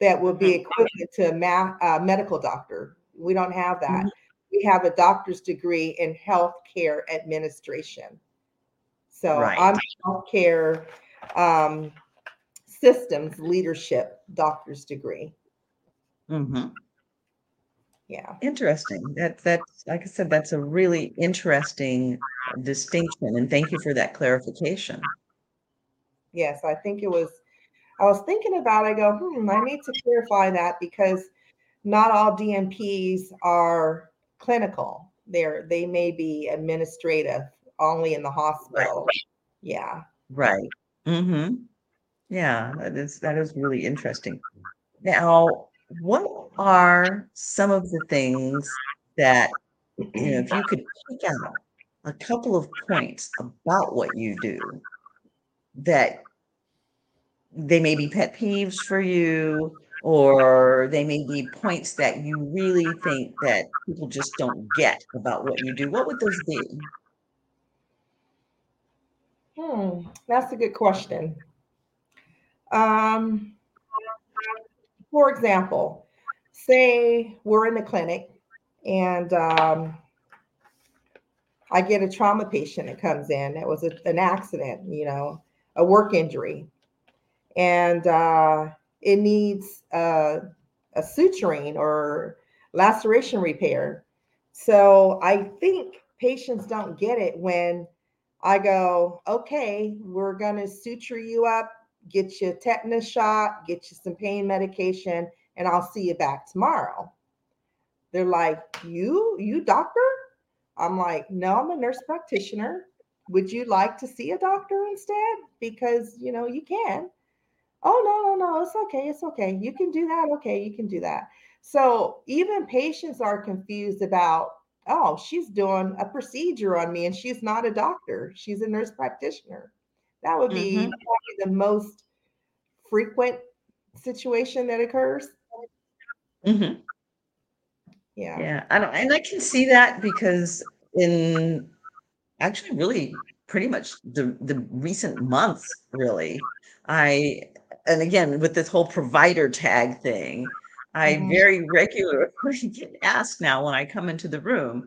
that would be mm-hmm. equivalent to a ma- uh, medical doctor. We don't have that. Mm-hmm. We have a doctor's degree in healthcare administration. So right. I'm healthcare um, systems leadership doctor's degree. Mm-hmm. Yeah. Interesting. That that's like I said, that's a really interesting distinction. And thank you for that clarification. Yes, I think it was I was thinking about I go, hmm, I need to clarify that because not all DNPs are clinical. They're they may be administrative only in the hospital. Right. Yeah. Right. Mm-hmm. Yeah, that is that is really interesting. Now, what are some of the things that you know if you could pick out a couple of points about what you do that they may be pet peeves for you or they may be points that you really think that people just don't get about what you do what would those be hmm that's a good question um, for example say we're in the clinic and um, i get a trauma patient that comes in that was a, an accident you know a work injury and uh, it needs a suturing or laceration repair. So I think patients don't get it when I go, okay, we're going to suture you up, get you a tetanus shot, get you some pain medication, and I'll see you back tomorrow. They're like, you, you doctor? I'm like, no, I'm a nurse practitioner. Would you like to see a doctor instead? Because, you know, you can. Oh, no, no, no, it's okay. It's okay. You can do that. Okay, you can do that. So even patients are confused about, oh, she's doing a procedure on me and she's not a doctor. She's a nurse practitioner. That would be mm-hmm. the most frequent situation that occurs. Mm-hmm. Yeah. Yeah. I don't, and I can see that because in actually really pretty much the the recent months really i and again with this whole provider tag thing i mm-hmm. very regularly get asked now when i come into the room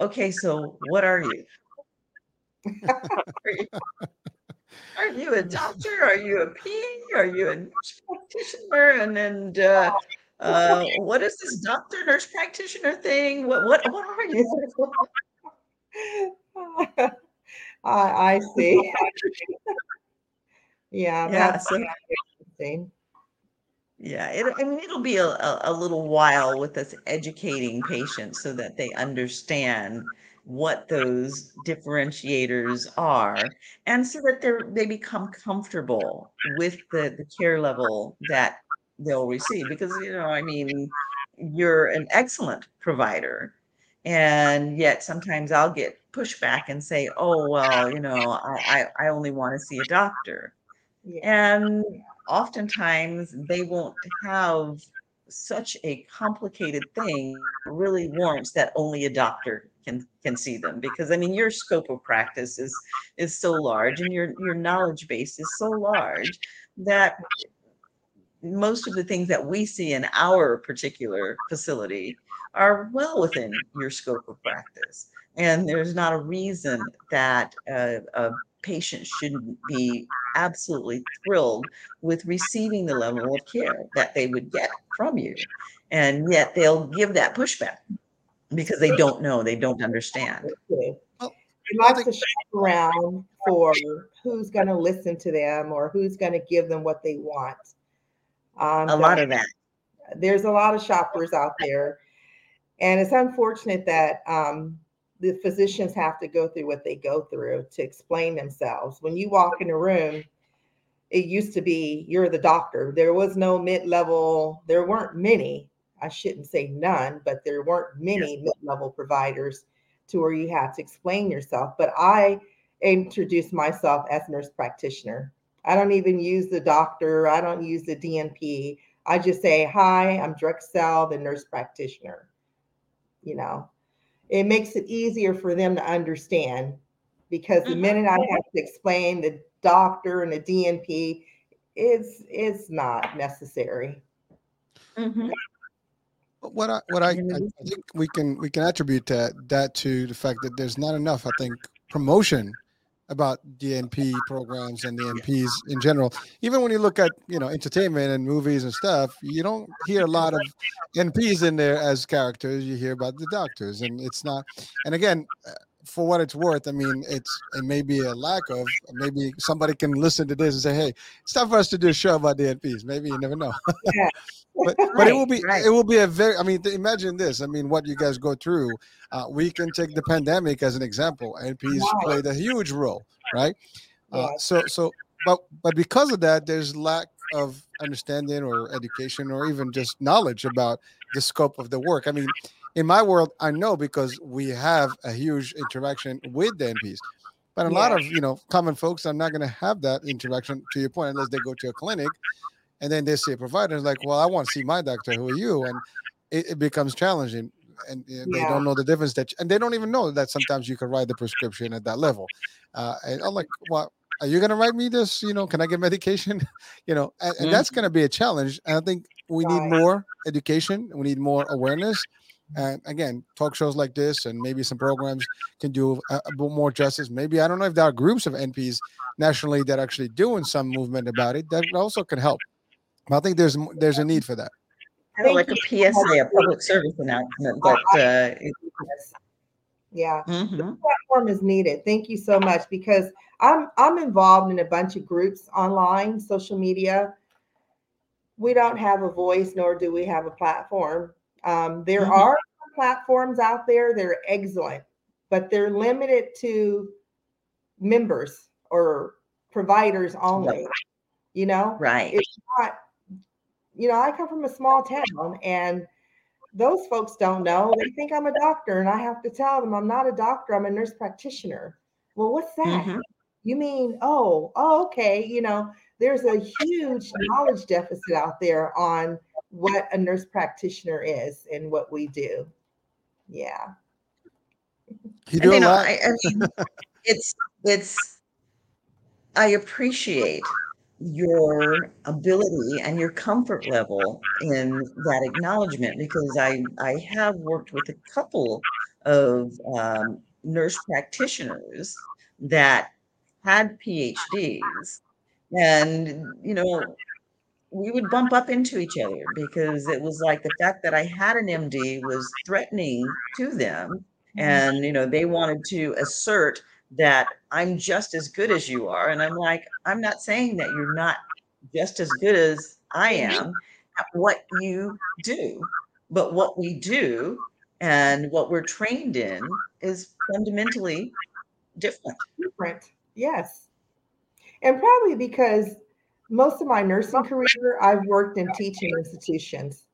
okay so what are you are you, a doctor? Are you a p are you a nurse practitioner? And then uh, uh, what is this doctor nurse practitioner thing? What what what are you? I, I see. Yeah, Yeah, that's so interesting. yeah, it, I mean, it'll be a, a, a little while with us educating patients so that they understand what those differentiators are and so that they're they become comfortable with the, the care level that they'll receive because you know i mean you're an excellent provider and yet sometimes i'll get pushback and say oh well you know i i, I only want to see a doctor yeah. And oftentimes they won't have such a complicated thing really warrants that only a doctor can can see them because I mean your scope of practice is is so large and your your knowledge base is so large that most of the things that we see in our particular facility are well within your scope of practice and there's not a reason that a, a patients shouldn't be absolutely thrilled with receiving the level of care that they would get from you. And yet they'll give that pushback because they don't know, they don't understand. They like to shop around for who's going to listen to them or who's going to give them what they want. Um, a lot of that. There's a lot of shoppers out there. And it's unfortunate that um, the physicians have to go through what they go through to explain themselves. When you walk in a room, it used to be you're the doctor. There was no mid level, there weren't many, I shouldn't say none, but there weren't many mid level providers to where you had to explain yourself. But I introduced myself as nurse practitioner. I don't even use the doctor, I don't use the DNP. I just say, Hi, I'm Drexzell, the nurse practitioner. You know, it makes it easier for them to understand because the mm-hmm. minute I have to explain the doctor and the DNP, it's it's not necessary. Mm-hmm. What I what I, I think we can we can attribute that that to the fact that there's not enough I think promotion about DNP programs and the NPs in general. Even when you look at you know entertainment and movies and stuff, you don't hear a lot of NPs in there as characters. You hear about the doctors, and it's not. And again, uh, for what it's worth, I mean, it's it may be a lack of. Maybe somebody can listen to this and say, "Hey, it's time for us to do a show about DNPs." Maybe you never know. Yeah. but right, but it will be right. it will be a very. I mean, imagine this. I mean, what you guys go through. Uh, we can take the pandemic as an example. NPs wow. played a huge role, right? Uh, so so, but but because of that, there's lack of understanding or education or even just knowledge about the scope of the work. I mean, in my world, I know because we have a huge interaction with the NPs. But a yeah. lot of you know common folks are not going to have that interaction to your point unless they go to a clinic, and then they see a provider is like, "Well, I want to see my doctor. Who are you?" And it, it becomes challenging, and they don't know the difference that, and they don't even know that sometimes you can write the prescription at that level. Uh, and I'm like, "Well, are you going to write me this? You know, can I get medication? you know, and, and mm-hmm. that's going to be a challenge. And I think we need more education. We need more awareness and again, talk shows like this and maybe some programs can do a, a bit more justice. Maybe I don't know if there are groups of NPs nationally that are actually doing some movement about it that also can help. I think there's there's a need for that. like a PSA, a public service announcement, but uh, yeah, mm-hmm. the platform is needed. Thank you so much because I'm I'm involved in a bunch of groups online, social media. We don't have a voice, nor do we have a platform. Um, there mm-hmm. are platforms out there, they're excellent, but they're limited to members or providers only. Right. You know, right? It's not, you know, I come from a small town and those folks don't know. They think I'm a doctor, and I have to tell them I'm not a doctor, I'm a nurse practitioner. Well, what's that? Mm-hmm. You mean, oh, oh, okay. You know, there's a huge knowledge deficit out there on what a nurse practitioner is and what we do. Yeah. You do you know, I, I mean, it's it's I appreciate your ability and your comfort level in that acknowledgement because I I have worked with a couple of um, nurse practitioners that had PhDs and you know we would bump up into each other because it was like the fact that I had an MD was threatening to them. Mm-hmm. And, you know, they wanted to assert that I'm just as good as you are. And I'm like, I'm not saying that you're not just as good as I am at what you do, but what we do and what we're trained in is fundamentally different. Different, yes. And probably because most of my nursing career, I've worked in teaching institutions.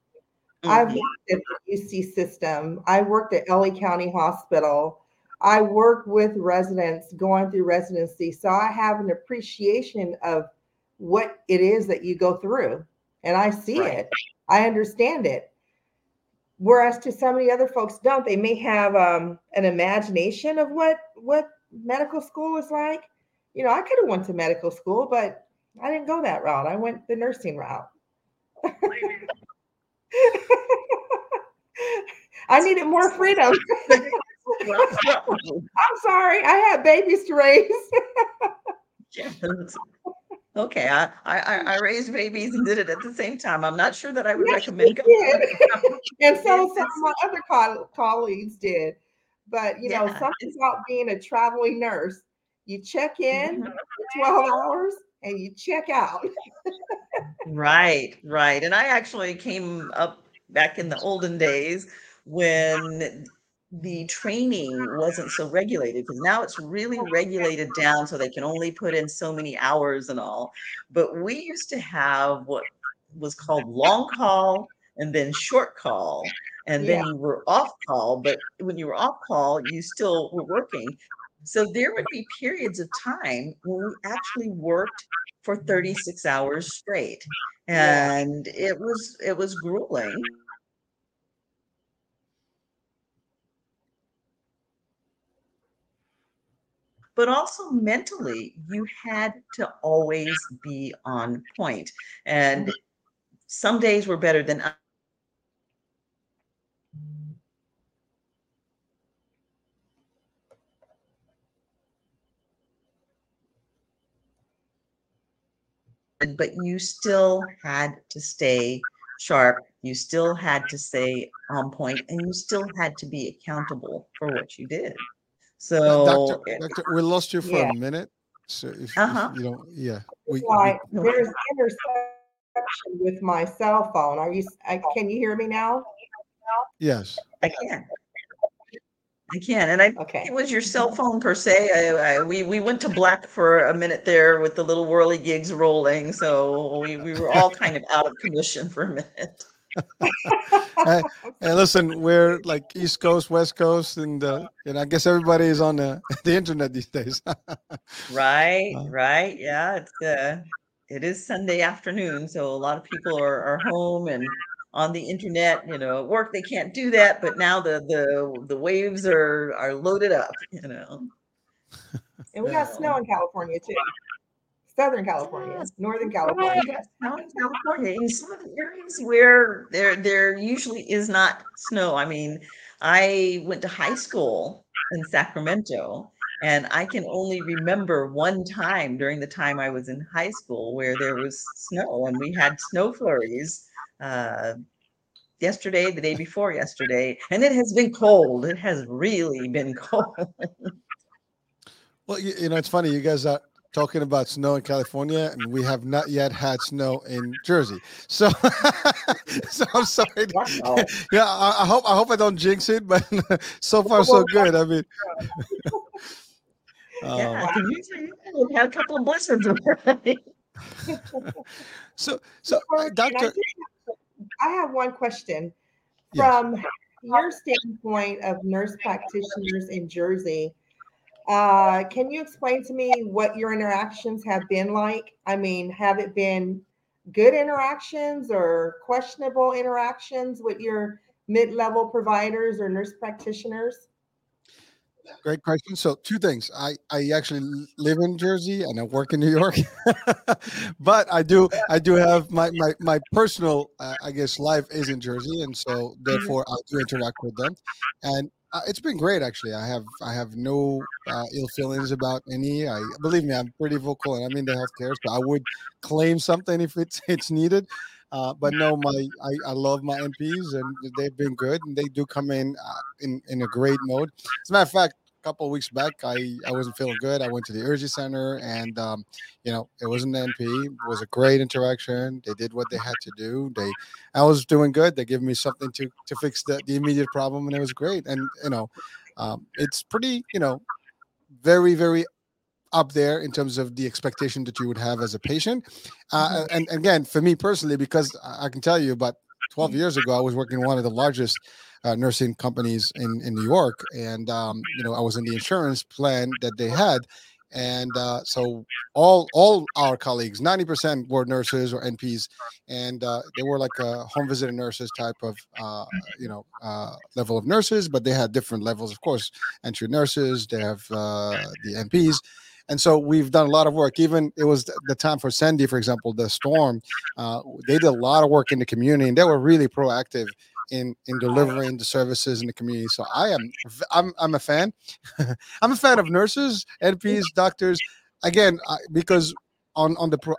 Mm-hmm. I've worked at the UC system. I worked at LA County Hospital. I work with residents going through residency. So I have an appreciation of what it is that you go through. And I see right. it. I understand it. Whereas to some of the other folks don't, they may have um, an imagination of what what medical school is like. You know, I could have went to medical school, but I didn't go that route. I went the nursing route. I needed more freedom. I'm sorry. I had babies to raise. okay, I, I I raised babies and did it at the same time. I'm not sure that I would yes, recommend. and so some of my other co- colleagues did, but you know, something about being a traveling nurse. You check in mm-hmm. 12 hours and you check out. right, right. And I actually came up back in the olden days when the training wasn't so regulated because now it's really regulated down so they can only put in so many hours and all. But we used to have what was called long call and then short call. And then yeah. you were off call, but when you were off call, you still were working. So there would be periods of time when we actually worked for 36 hours straight. And it was it was grueling. but also mentally, you had to always be on point. And some days were better than others. but you still had to stay sharp. You still had to stay on point, and you still had to be accountable for what you did. So, doctor, doctor, we lost you for yeah. a minute. So if, uh-huh. if you don't, yeah, we, we, there's interception with my cell phone. Are you? I, can you hear me now? Yes, I can. I can, and I okay. it was your cell phone per se. I, I, we we went to black for a minute there with the little whirligigs rolling, so we, we were all kind of out of commission for a minute hey, hey, listen, we're like East Coast, West Coast, and uh, and I guess everybody is on the the internet these days. right, uh, right, yeah. It's uh, it is Sunday afternoon, so a lot of people are are home and on the internet. You know, at work they can't do that, but now the the the waves are are loaded up. You know, and we got snow in California too. Southern California, yes. Northern oh, California. Yes, Northern California. In some of the areas where there there usually is not snow. I mean, I went to high school in Sacramento, and I can only remember one time during the time I was in high school where there was snow, and we had snow flurries. Uh, yesterday, the day before yesterday, and it has been cold. It has really been cold. well, you, you know, it's funny. You guys are talking about snow in California, and we have not yet had snow in Jersey. So, so I'm sorry. Wow. Yeah, I, I, hope I hope I don't jinx it, but so far so good. I mean, yeah, um, we had a couple of blizzards already. so, so, uh, doctor, I have one question from yes. your standpoint of nurse practitioners in Jersey uh, can you explain to me what your interactions have been like? I mean, have it been good interactions or questionable interactions with your mid-level providers or nurse practitioners? Great question. So two things. I I actually live in Jersey and I work in New York, but I do I do have my my my personal uh, I guess life is in Jersey, and so mm-hmm. therefore I do interact with them, and uh, it's been great, actually. I have I have no uh, ill feelings about any. I believe me, I'm pretty vocal, and I'm in the healthcare, so I would claim something if it's it's needed. Uh, but no, my I, I love my NPs, and they've been good, and they do come in uh, in in a great mode. As a matter of fact, a couple of weeks back, I, I wasn't feeling good. I went to the Urgent Center, and um, you know, it was an NP. It was a great interaction. They did what they had to do. They, I was doing good. They gave me something to to fix the, the immediate problem, and it was great. And you know, um, it's pretty, you know, very very up there in terms of the expectation that you would have as a patient. Uh, mm-hmm. and, and again, for me personally, because I can tell you about 12 years ago, I was working in one of the largest uh, nursing companies in, in New York. And, um, you know, I was in the insurance plan that they had. And uh, so all all our colleagues, 90% were nurses or NPs, and uh, they were like a home visitor nurses type of, uh, you know, uh, level of nurses, but they had different levels, of course, entry nurses, they have uh, the NPs. And so we've done a lot of work. Even it was the time for Sandy, for example, the storm. Uh, they did a lot of work in the community, and they were really proactive in in delivering the services in the community. So I am I'm I'm a fan. I'm a fan of nurses, NPs, doctors. Again, I, because on on the pro,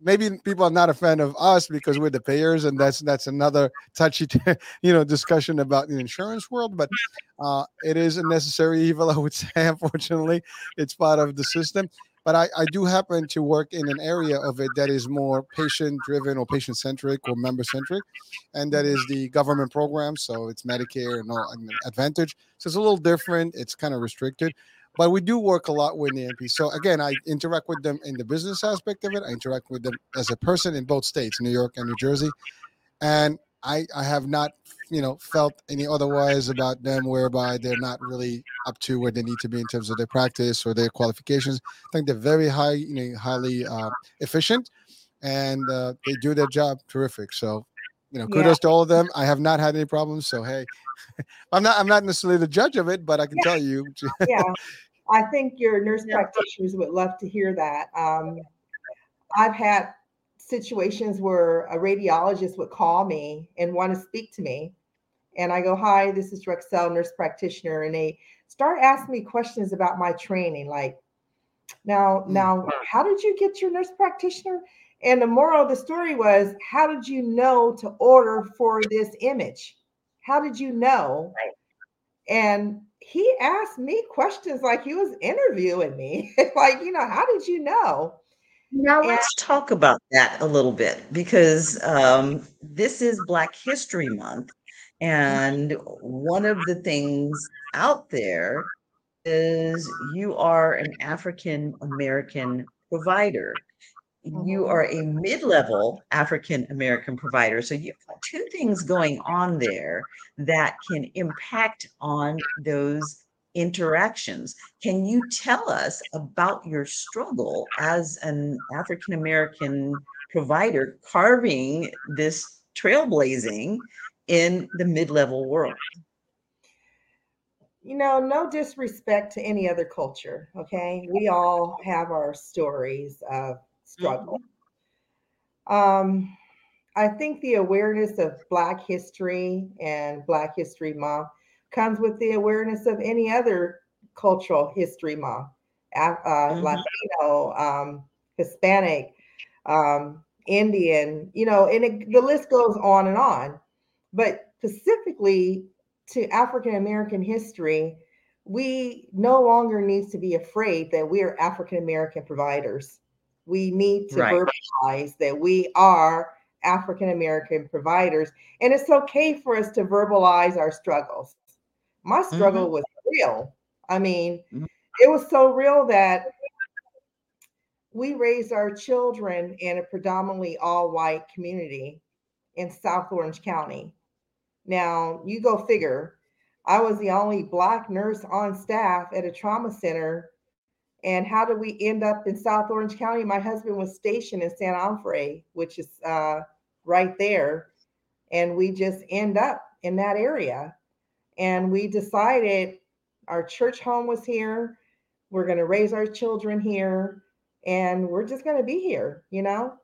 maybe people are not a fan of us because we're the payers, and that's that's another touchy, you know, discussion about the insurance world. But uh, it is a necessary evil, I would say. Unfortunately, it's part of the system. but I, I do happen to work in an area of it that is more patient driven or patient centric or member centric, and that is the government program. So it's Medicare and all and Advantage. So it's a little different. It's kind of restricted, but we do work a lot with the NP. So again, I interact with them in the business aspect of it. I interact with them as a person in both states, New York and New Jersey, and I I have not you know felt any otherwise about them whereby they're not really up to where they need to be in terms of their practice or their qualifications i think they're very high you know highly uh, efficient and uh, they do their job terrific so you know kudos yeah. to all of them i have not had any problems so hey i'm not i'm not necessarily the judge of it but i can yeah. tell you yeah i think your nurse yeah. practitioners would love to hear that um, i've had situations where a radiologist would call me and want to speak to me. And I go, Hi, this is Drexzell, nurse practitioner. And they start asking me questions about my training, like, now, mm. now, how did you get your nurse practitioner? And the moral of the story was, how did you know to order for this image? How did you know? And he asked me questions like he was interviewing me. like, you know, how did you know? Now let's talk about that a little bit because um, this is Black History Month, and one of the things out there is you are an African American provider. You mm-hmm. are a mid level African American provider. So you've got two things going on there that can impact on those interactions. Can you tell us about your struggle as an African American provider carving this trailblazing in the mid level world? You know, no disrespect to any other culture, okay? We all have our stories of struggle. Mm-hmm. Um, I think the awareness of Black history and Black History Month comes with the awareness of any other cultural history month, uh, mm-hmm. Latino, um, Hispanic, um, Indian, you know, and it, the list goes on and on. But specifically to African American history, we no longer need to be afraid that we are African American providers. We need to right. verbalize that we are African American providers. And it's okay for us to verbalize our struggles. My struggle mm-hmm. was real. I mean, mm-hmm. it was so real that we raised our children in a predominantly all white community in South Orange County. Now, you go figure, I was the only Black nurse on staff at a trauma center. And how did we end up in South Orange County? My husband was stationed in San Onofre, which is uh, right there. And we just end up in that area. And we decided our church home was here. We're going to raise our children here and we're just going to be here, you know?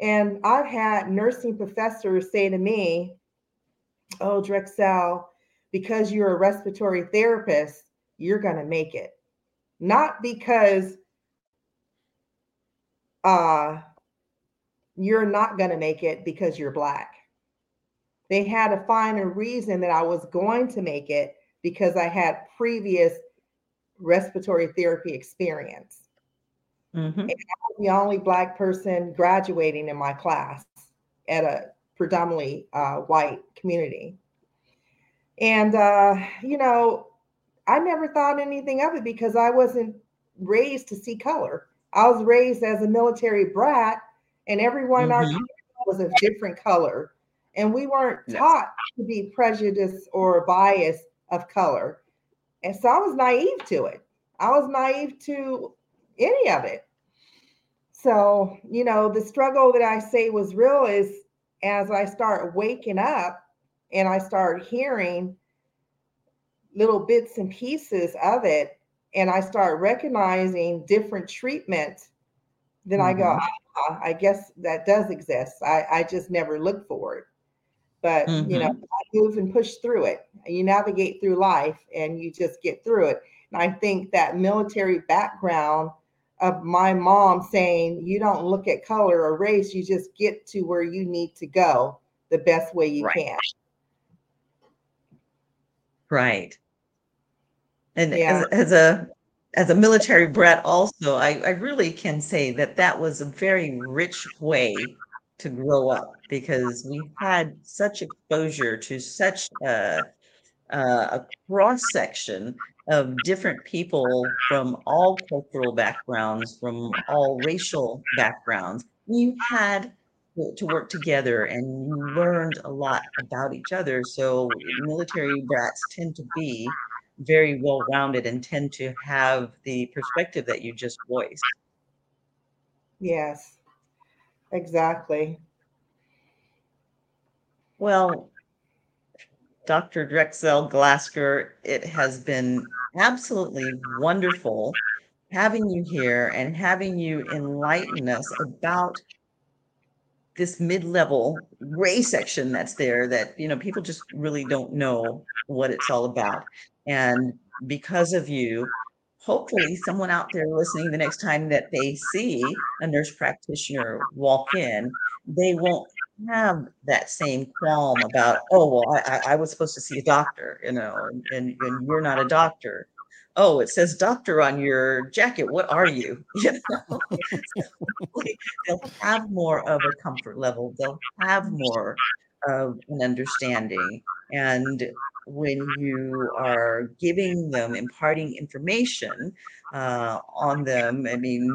And I've had nursing professors say to me, Oh, Drexzell, because you're a respiratory therapist, you're going to make it. Not because uh, you're not going to make it because you're Black. They had to find a reason that I was going to make it because I had previous respiratory therapy experience. Mm-hmm. I was the only Black person graduating in my class at a predominantly uh, white community. And, uh, you know, I never thought anything of it because I wasn't raised to see color. I was raised as a military brat, and everyone mm-hmm. in our mm-hmm. was a different color and we weren't taught to be prejudiced or biased of color. And so I was naive to it. I was naive to any of it. So, you know, the struggle that I say was real is as I start waking up and I start hearing little bits and pieces of it, and I start recognizing different treatment, then mm-hmm. I go, ah, I guess that does exist. I, I just never looked for it but mm-hmm. you know mm-hmm. move and push through it you navigate through life and you just get through it and i think that military background of my mom saying you don't look at color or race you just get to where you need to go the best way you right. can right and yeah. as, as a as a military brat, also, I, I really can say that that was a very rich way to grow up because we had such exposure to such a, a cross section of different people from all cultural backgrounds, from all racial backgrounds. You had to work together and you learned a lot about each other. So military brats tend to be very well rounded and tend to have the perspective that you just voiced. Yes, exactly. Well, Dr. Drexzell Glasker, it has been absolutely wonderful having you here and having you enlighten us about this mid-level gray section that's there that you know people just really don't know what it's all about. And because of you hopefully someone out there listening the next time that they see a nurse practitioner walk in they won't have that same qualm about oh well i, I was supposed to see a doctor you know and, and you're not a doctor oh, it says doctor on your jacket. What are you? You know, they'll have more of a comfort level. They'll have more of an understanding. And when you are giving them, imparting information uh, on them, I mean,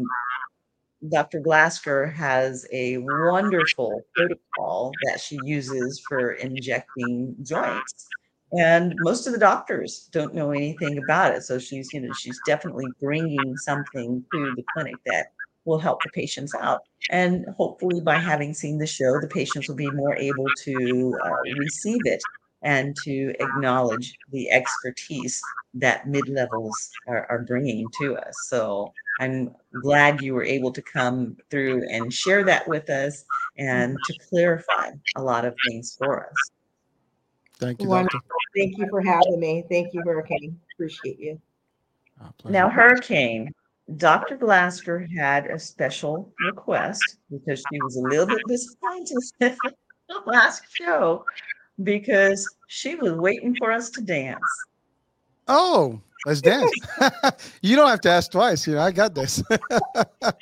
Dr. Glasker has a wonderful protocol that she uses for injecting joints and most of the doctors don't know anything about it. So she's you know she's definitely bringing something to the clinic that will help the patients out. And hopefully by having seen the show the patients will be more able to uh, receive it and to acknowledge the expertise that mid-levels are, are bringing to us. So i'm glad you were able to come through and share that with us and to clarify a lot of things for us Thank you, Wonderful. Thank you for having me. Thank you, Hurricane. Appreciate you. Now, Hurricane, Dr. Glasker had a special request because she was a little bit disappointed last show because she was waiting for us to dance. Oh, let's dance. you don't have to ask twice. You know, I got this. All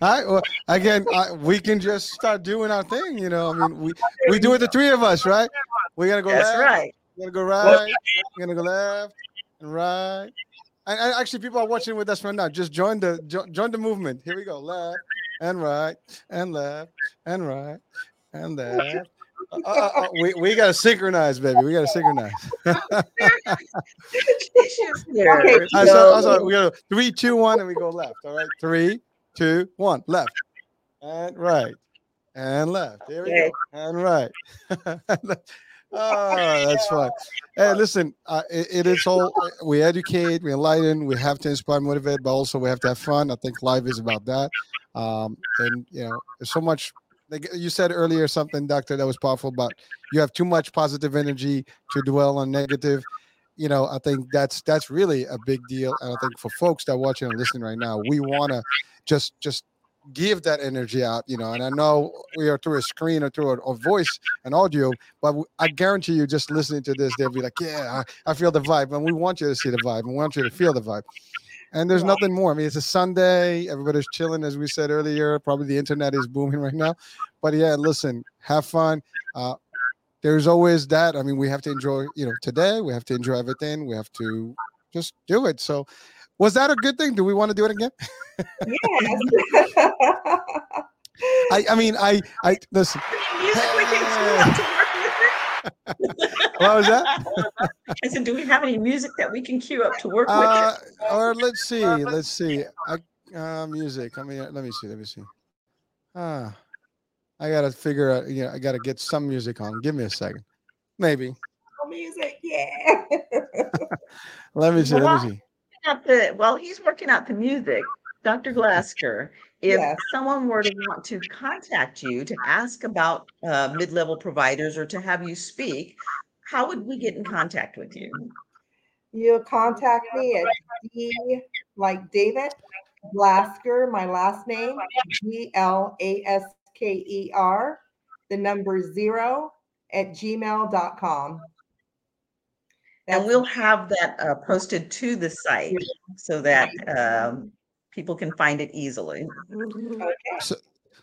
right. Well, again, I, we can just start doing our thing. You know, I mean, we we do it the three of us, right? We're gonna go. That's left, right. We're gonna go right. We're gonna go left and right. And, and, actually, people are watching with us right now. Just join the jo- join the movement. Here we go. Left and right and left and right and left. Uh, uh, uh, we, we got to synchronize, baby. We got to synchronize. okay, so, so we go three, two, one, and we go left. All right, three, two, one, left and right and left. Here we go, and right. oh, that's fun. Hey, listen, uh, it, it is all we educate, we enlighten, we have to inspire, motivate, but also we have to have fun. I think life is about that. Um, and you know, there's so much. Like uh, you said earlier, something, doctor, that was powerful. But you have too much positive energy to dwell on negative. You know, I think that's that's really a big deal. And I think for folks that are watching and listening right now, we want to just just give that energy out, you know. And I know we are through a screen or through a, a voice and audio, but I guarantee you, just listening to this, they'll be like, "Yeah, I, I, feel the vibe," and we want you to see the vibe, and we want you to feel the vibe. And there's nothing more. I mean, it's a Sunday, everybody's chilling, as we said earlier. Probably the internet is booming right now, but yeah, listen, have fun. Uh, there's always that. I mean, we have to enjoy, you know, today. We have to enjoy everything. We have to just do it. So was that a good thing? Do we want to do it again? yes. I, I mean, I, I listen. what was that? I said, do we have any music that we can cue up to work uh, with? Or let's see, let's see. I, uh, music. I mean, let me see. Let me see. Ah, I gotta figure out. You know, I gotta get some music on. Give me a second. Maybe. Music, yeah. let me see. Let me see out the well, he's working out the music. Dr. Glasker, if yes. someone were to want to contact you to ask about uh, mid-level providers or to have you speak, how would we get in contact with you? You contact me at D like David Glasker, my last name, G L A S K E R, the number zero at gmail.com. and we'll have that uh, posted to the site so that um, people can find it easily. Mm-hmm. Okay. So,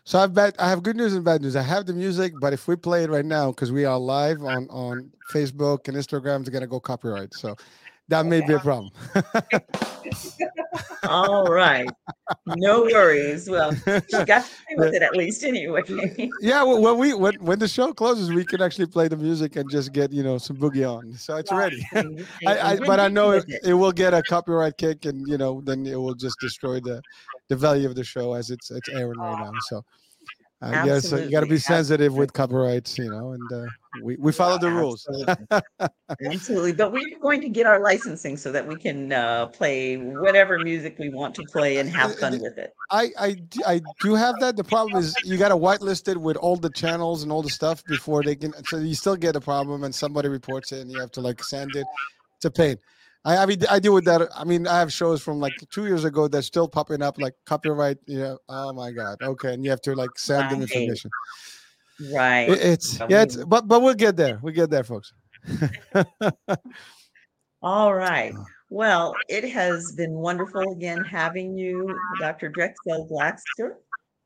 so I've bad, I have good news and bad news. I have the music, but if we play it right now, because we are live on on Facebook and Instagram, it's gonna go copyright. So that may be a problem. All right. No worries. Well, you got to play with it at least anyway. yeah, well, when we when when the show closes, we can actually play the music and just get you know some boogie on. So it's ready. I, I, but I know it, it will get a copyright kick, and you know then it will just destroy the the value of the show as it's it's airing right now. So I guess uh, you got to be sensitive Absolutely. with copyrights, you know, and uh, we, we follow the rules. Absolutely. But we're going to get our licensing so that we can uh, play whatever music we want to play and have fun with it. I, I, I do have that. The problem is you got to whitelist it with all the channels and all the stuff before they can. So you still get a problem and somebody reports it and you have to like send it. It's a pain. I, I mean, I deal with that. I mean, I have shows from like two years ago that's still popping up, like copyright. You know, oh my god, okay, and you have to like send right. them information. Right. It, it's yeah, it's but but we'll get there. We get there, folks. All right. Uh. Well, it has been wonderful again having you, Dr. Drexzell Glasker,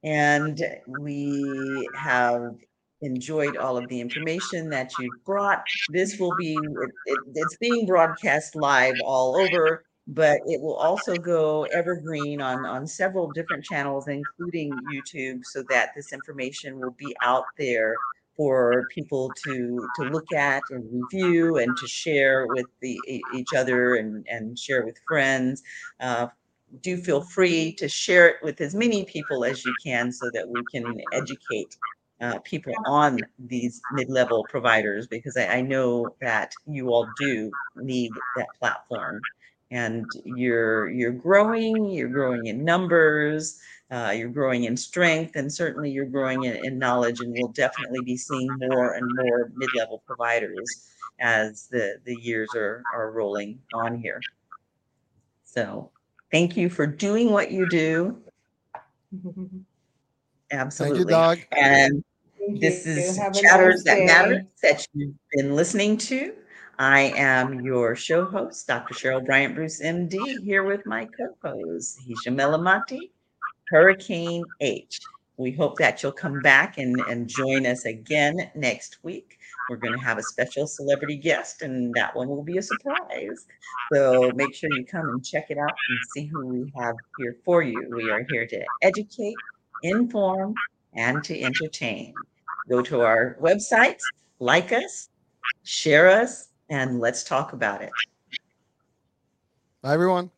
and we have enjoyed all of the information that you've brought. This will be, it, it, it's being broadcast live all over, but it will also go evergreen on, on several different channels, including YouTube, so that this information will be out there for people to to look at and review and to share with the each other and and share with friends uh, do feel free to share it with as many people as you can so that we can educate uh, people on these mid-level providers because I, I, know that you all do need that platform. And you're you're growing you're growing in numbers uh, you're growing in strength and certainly you're growing in, in, knowledge and we'll definitely be seeing more and more mid-level providers as the the years are are rolling on here. So thank you for doing what you do. Absolutely. Thank you, Doc. and this is Chatters nice That Matter that you've been listening to. I am your show host, Dr. Cheryl Bryant Bruce, MD, here with my co-host, Hisha Melamati, Hurricane H. We hope that you'll come back and, and join us again next week. We're going to have a special celebrity guest, and that one will be a surprise. So make sure you come and check it out and see who we have here for you. We are here to educate, inform, and to entertain. Go to our website, like us, share us, and let's talk about it. Bye, everyone.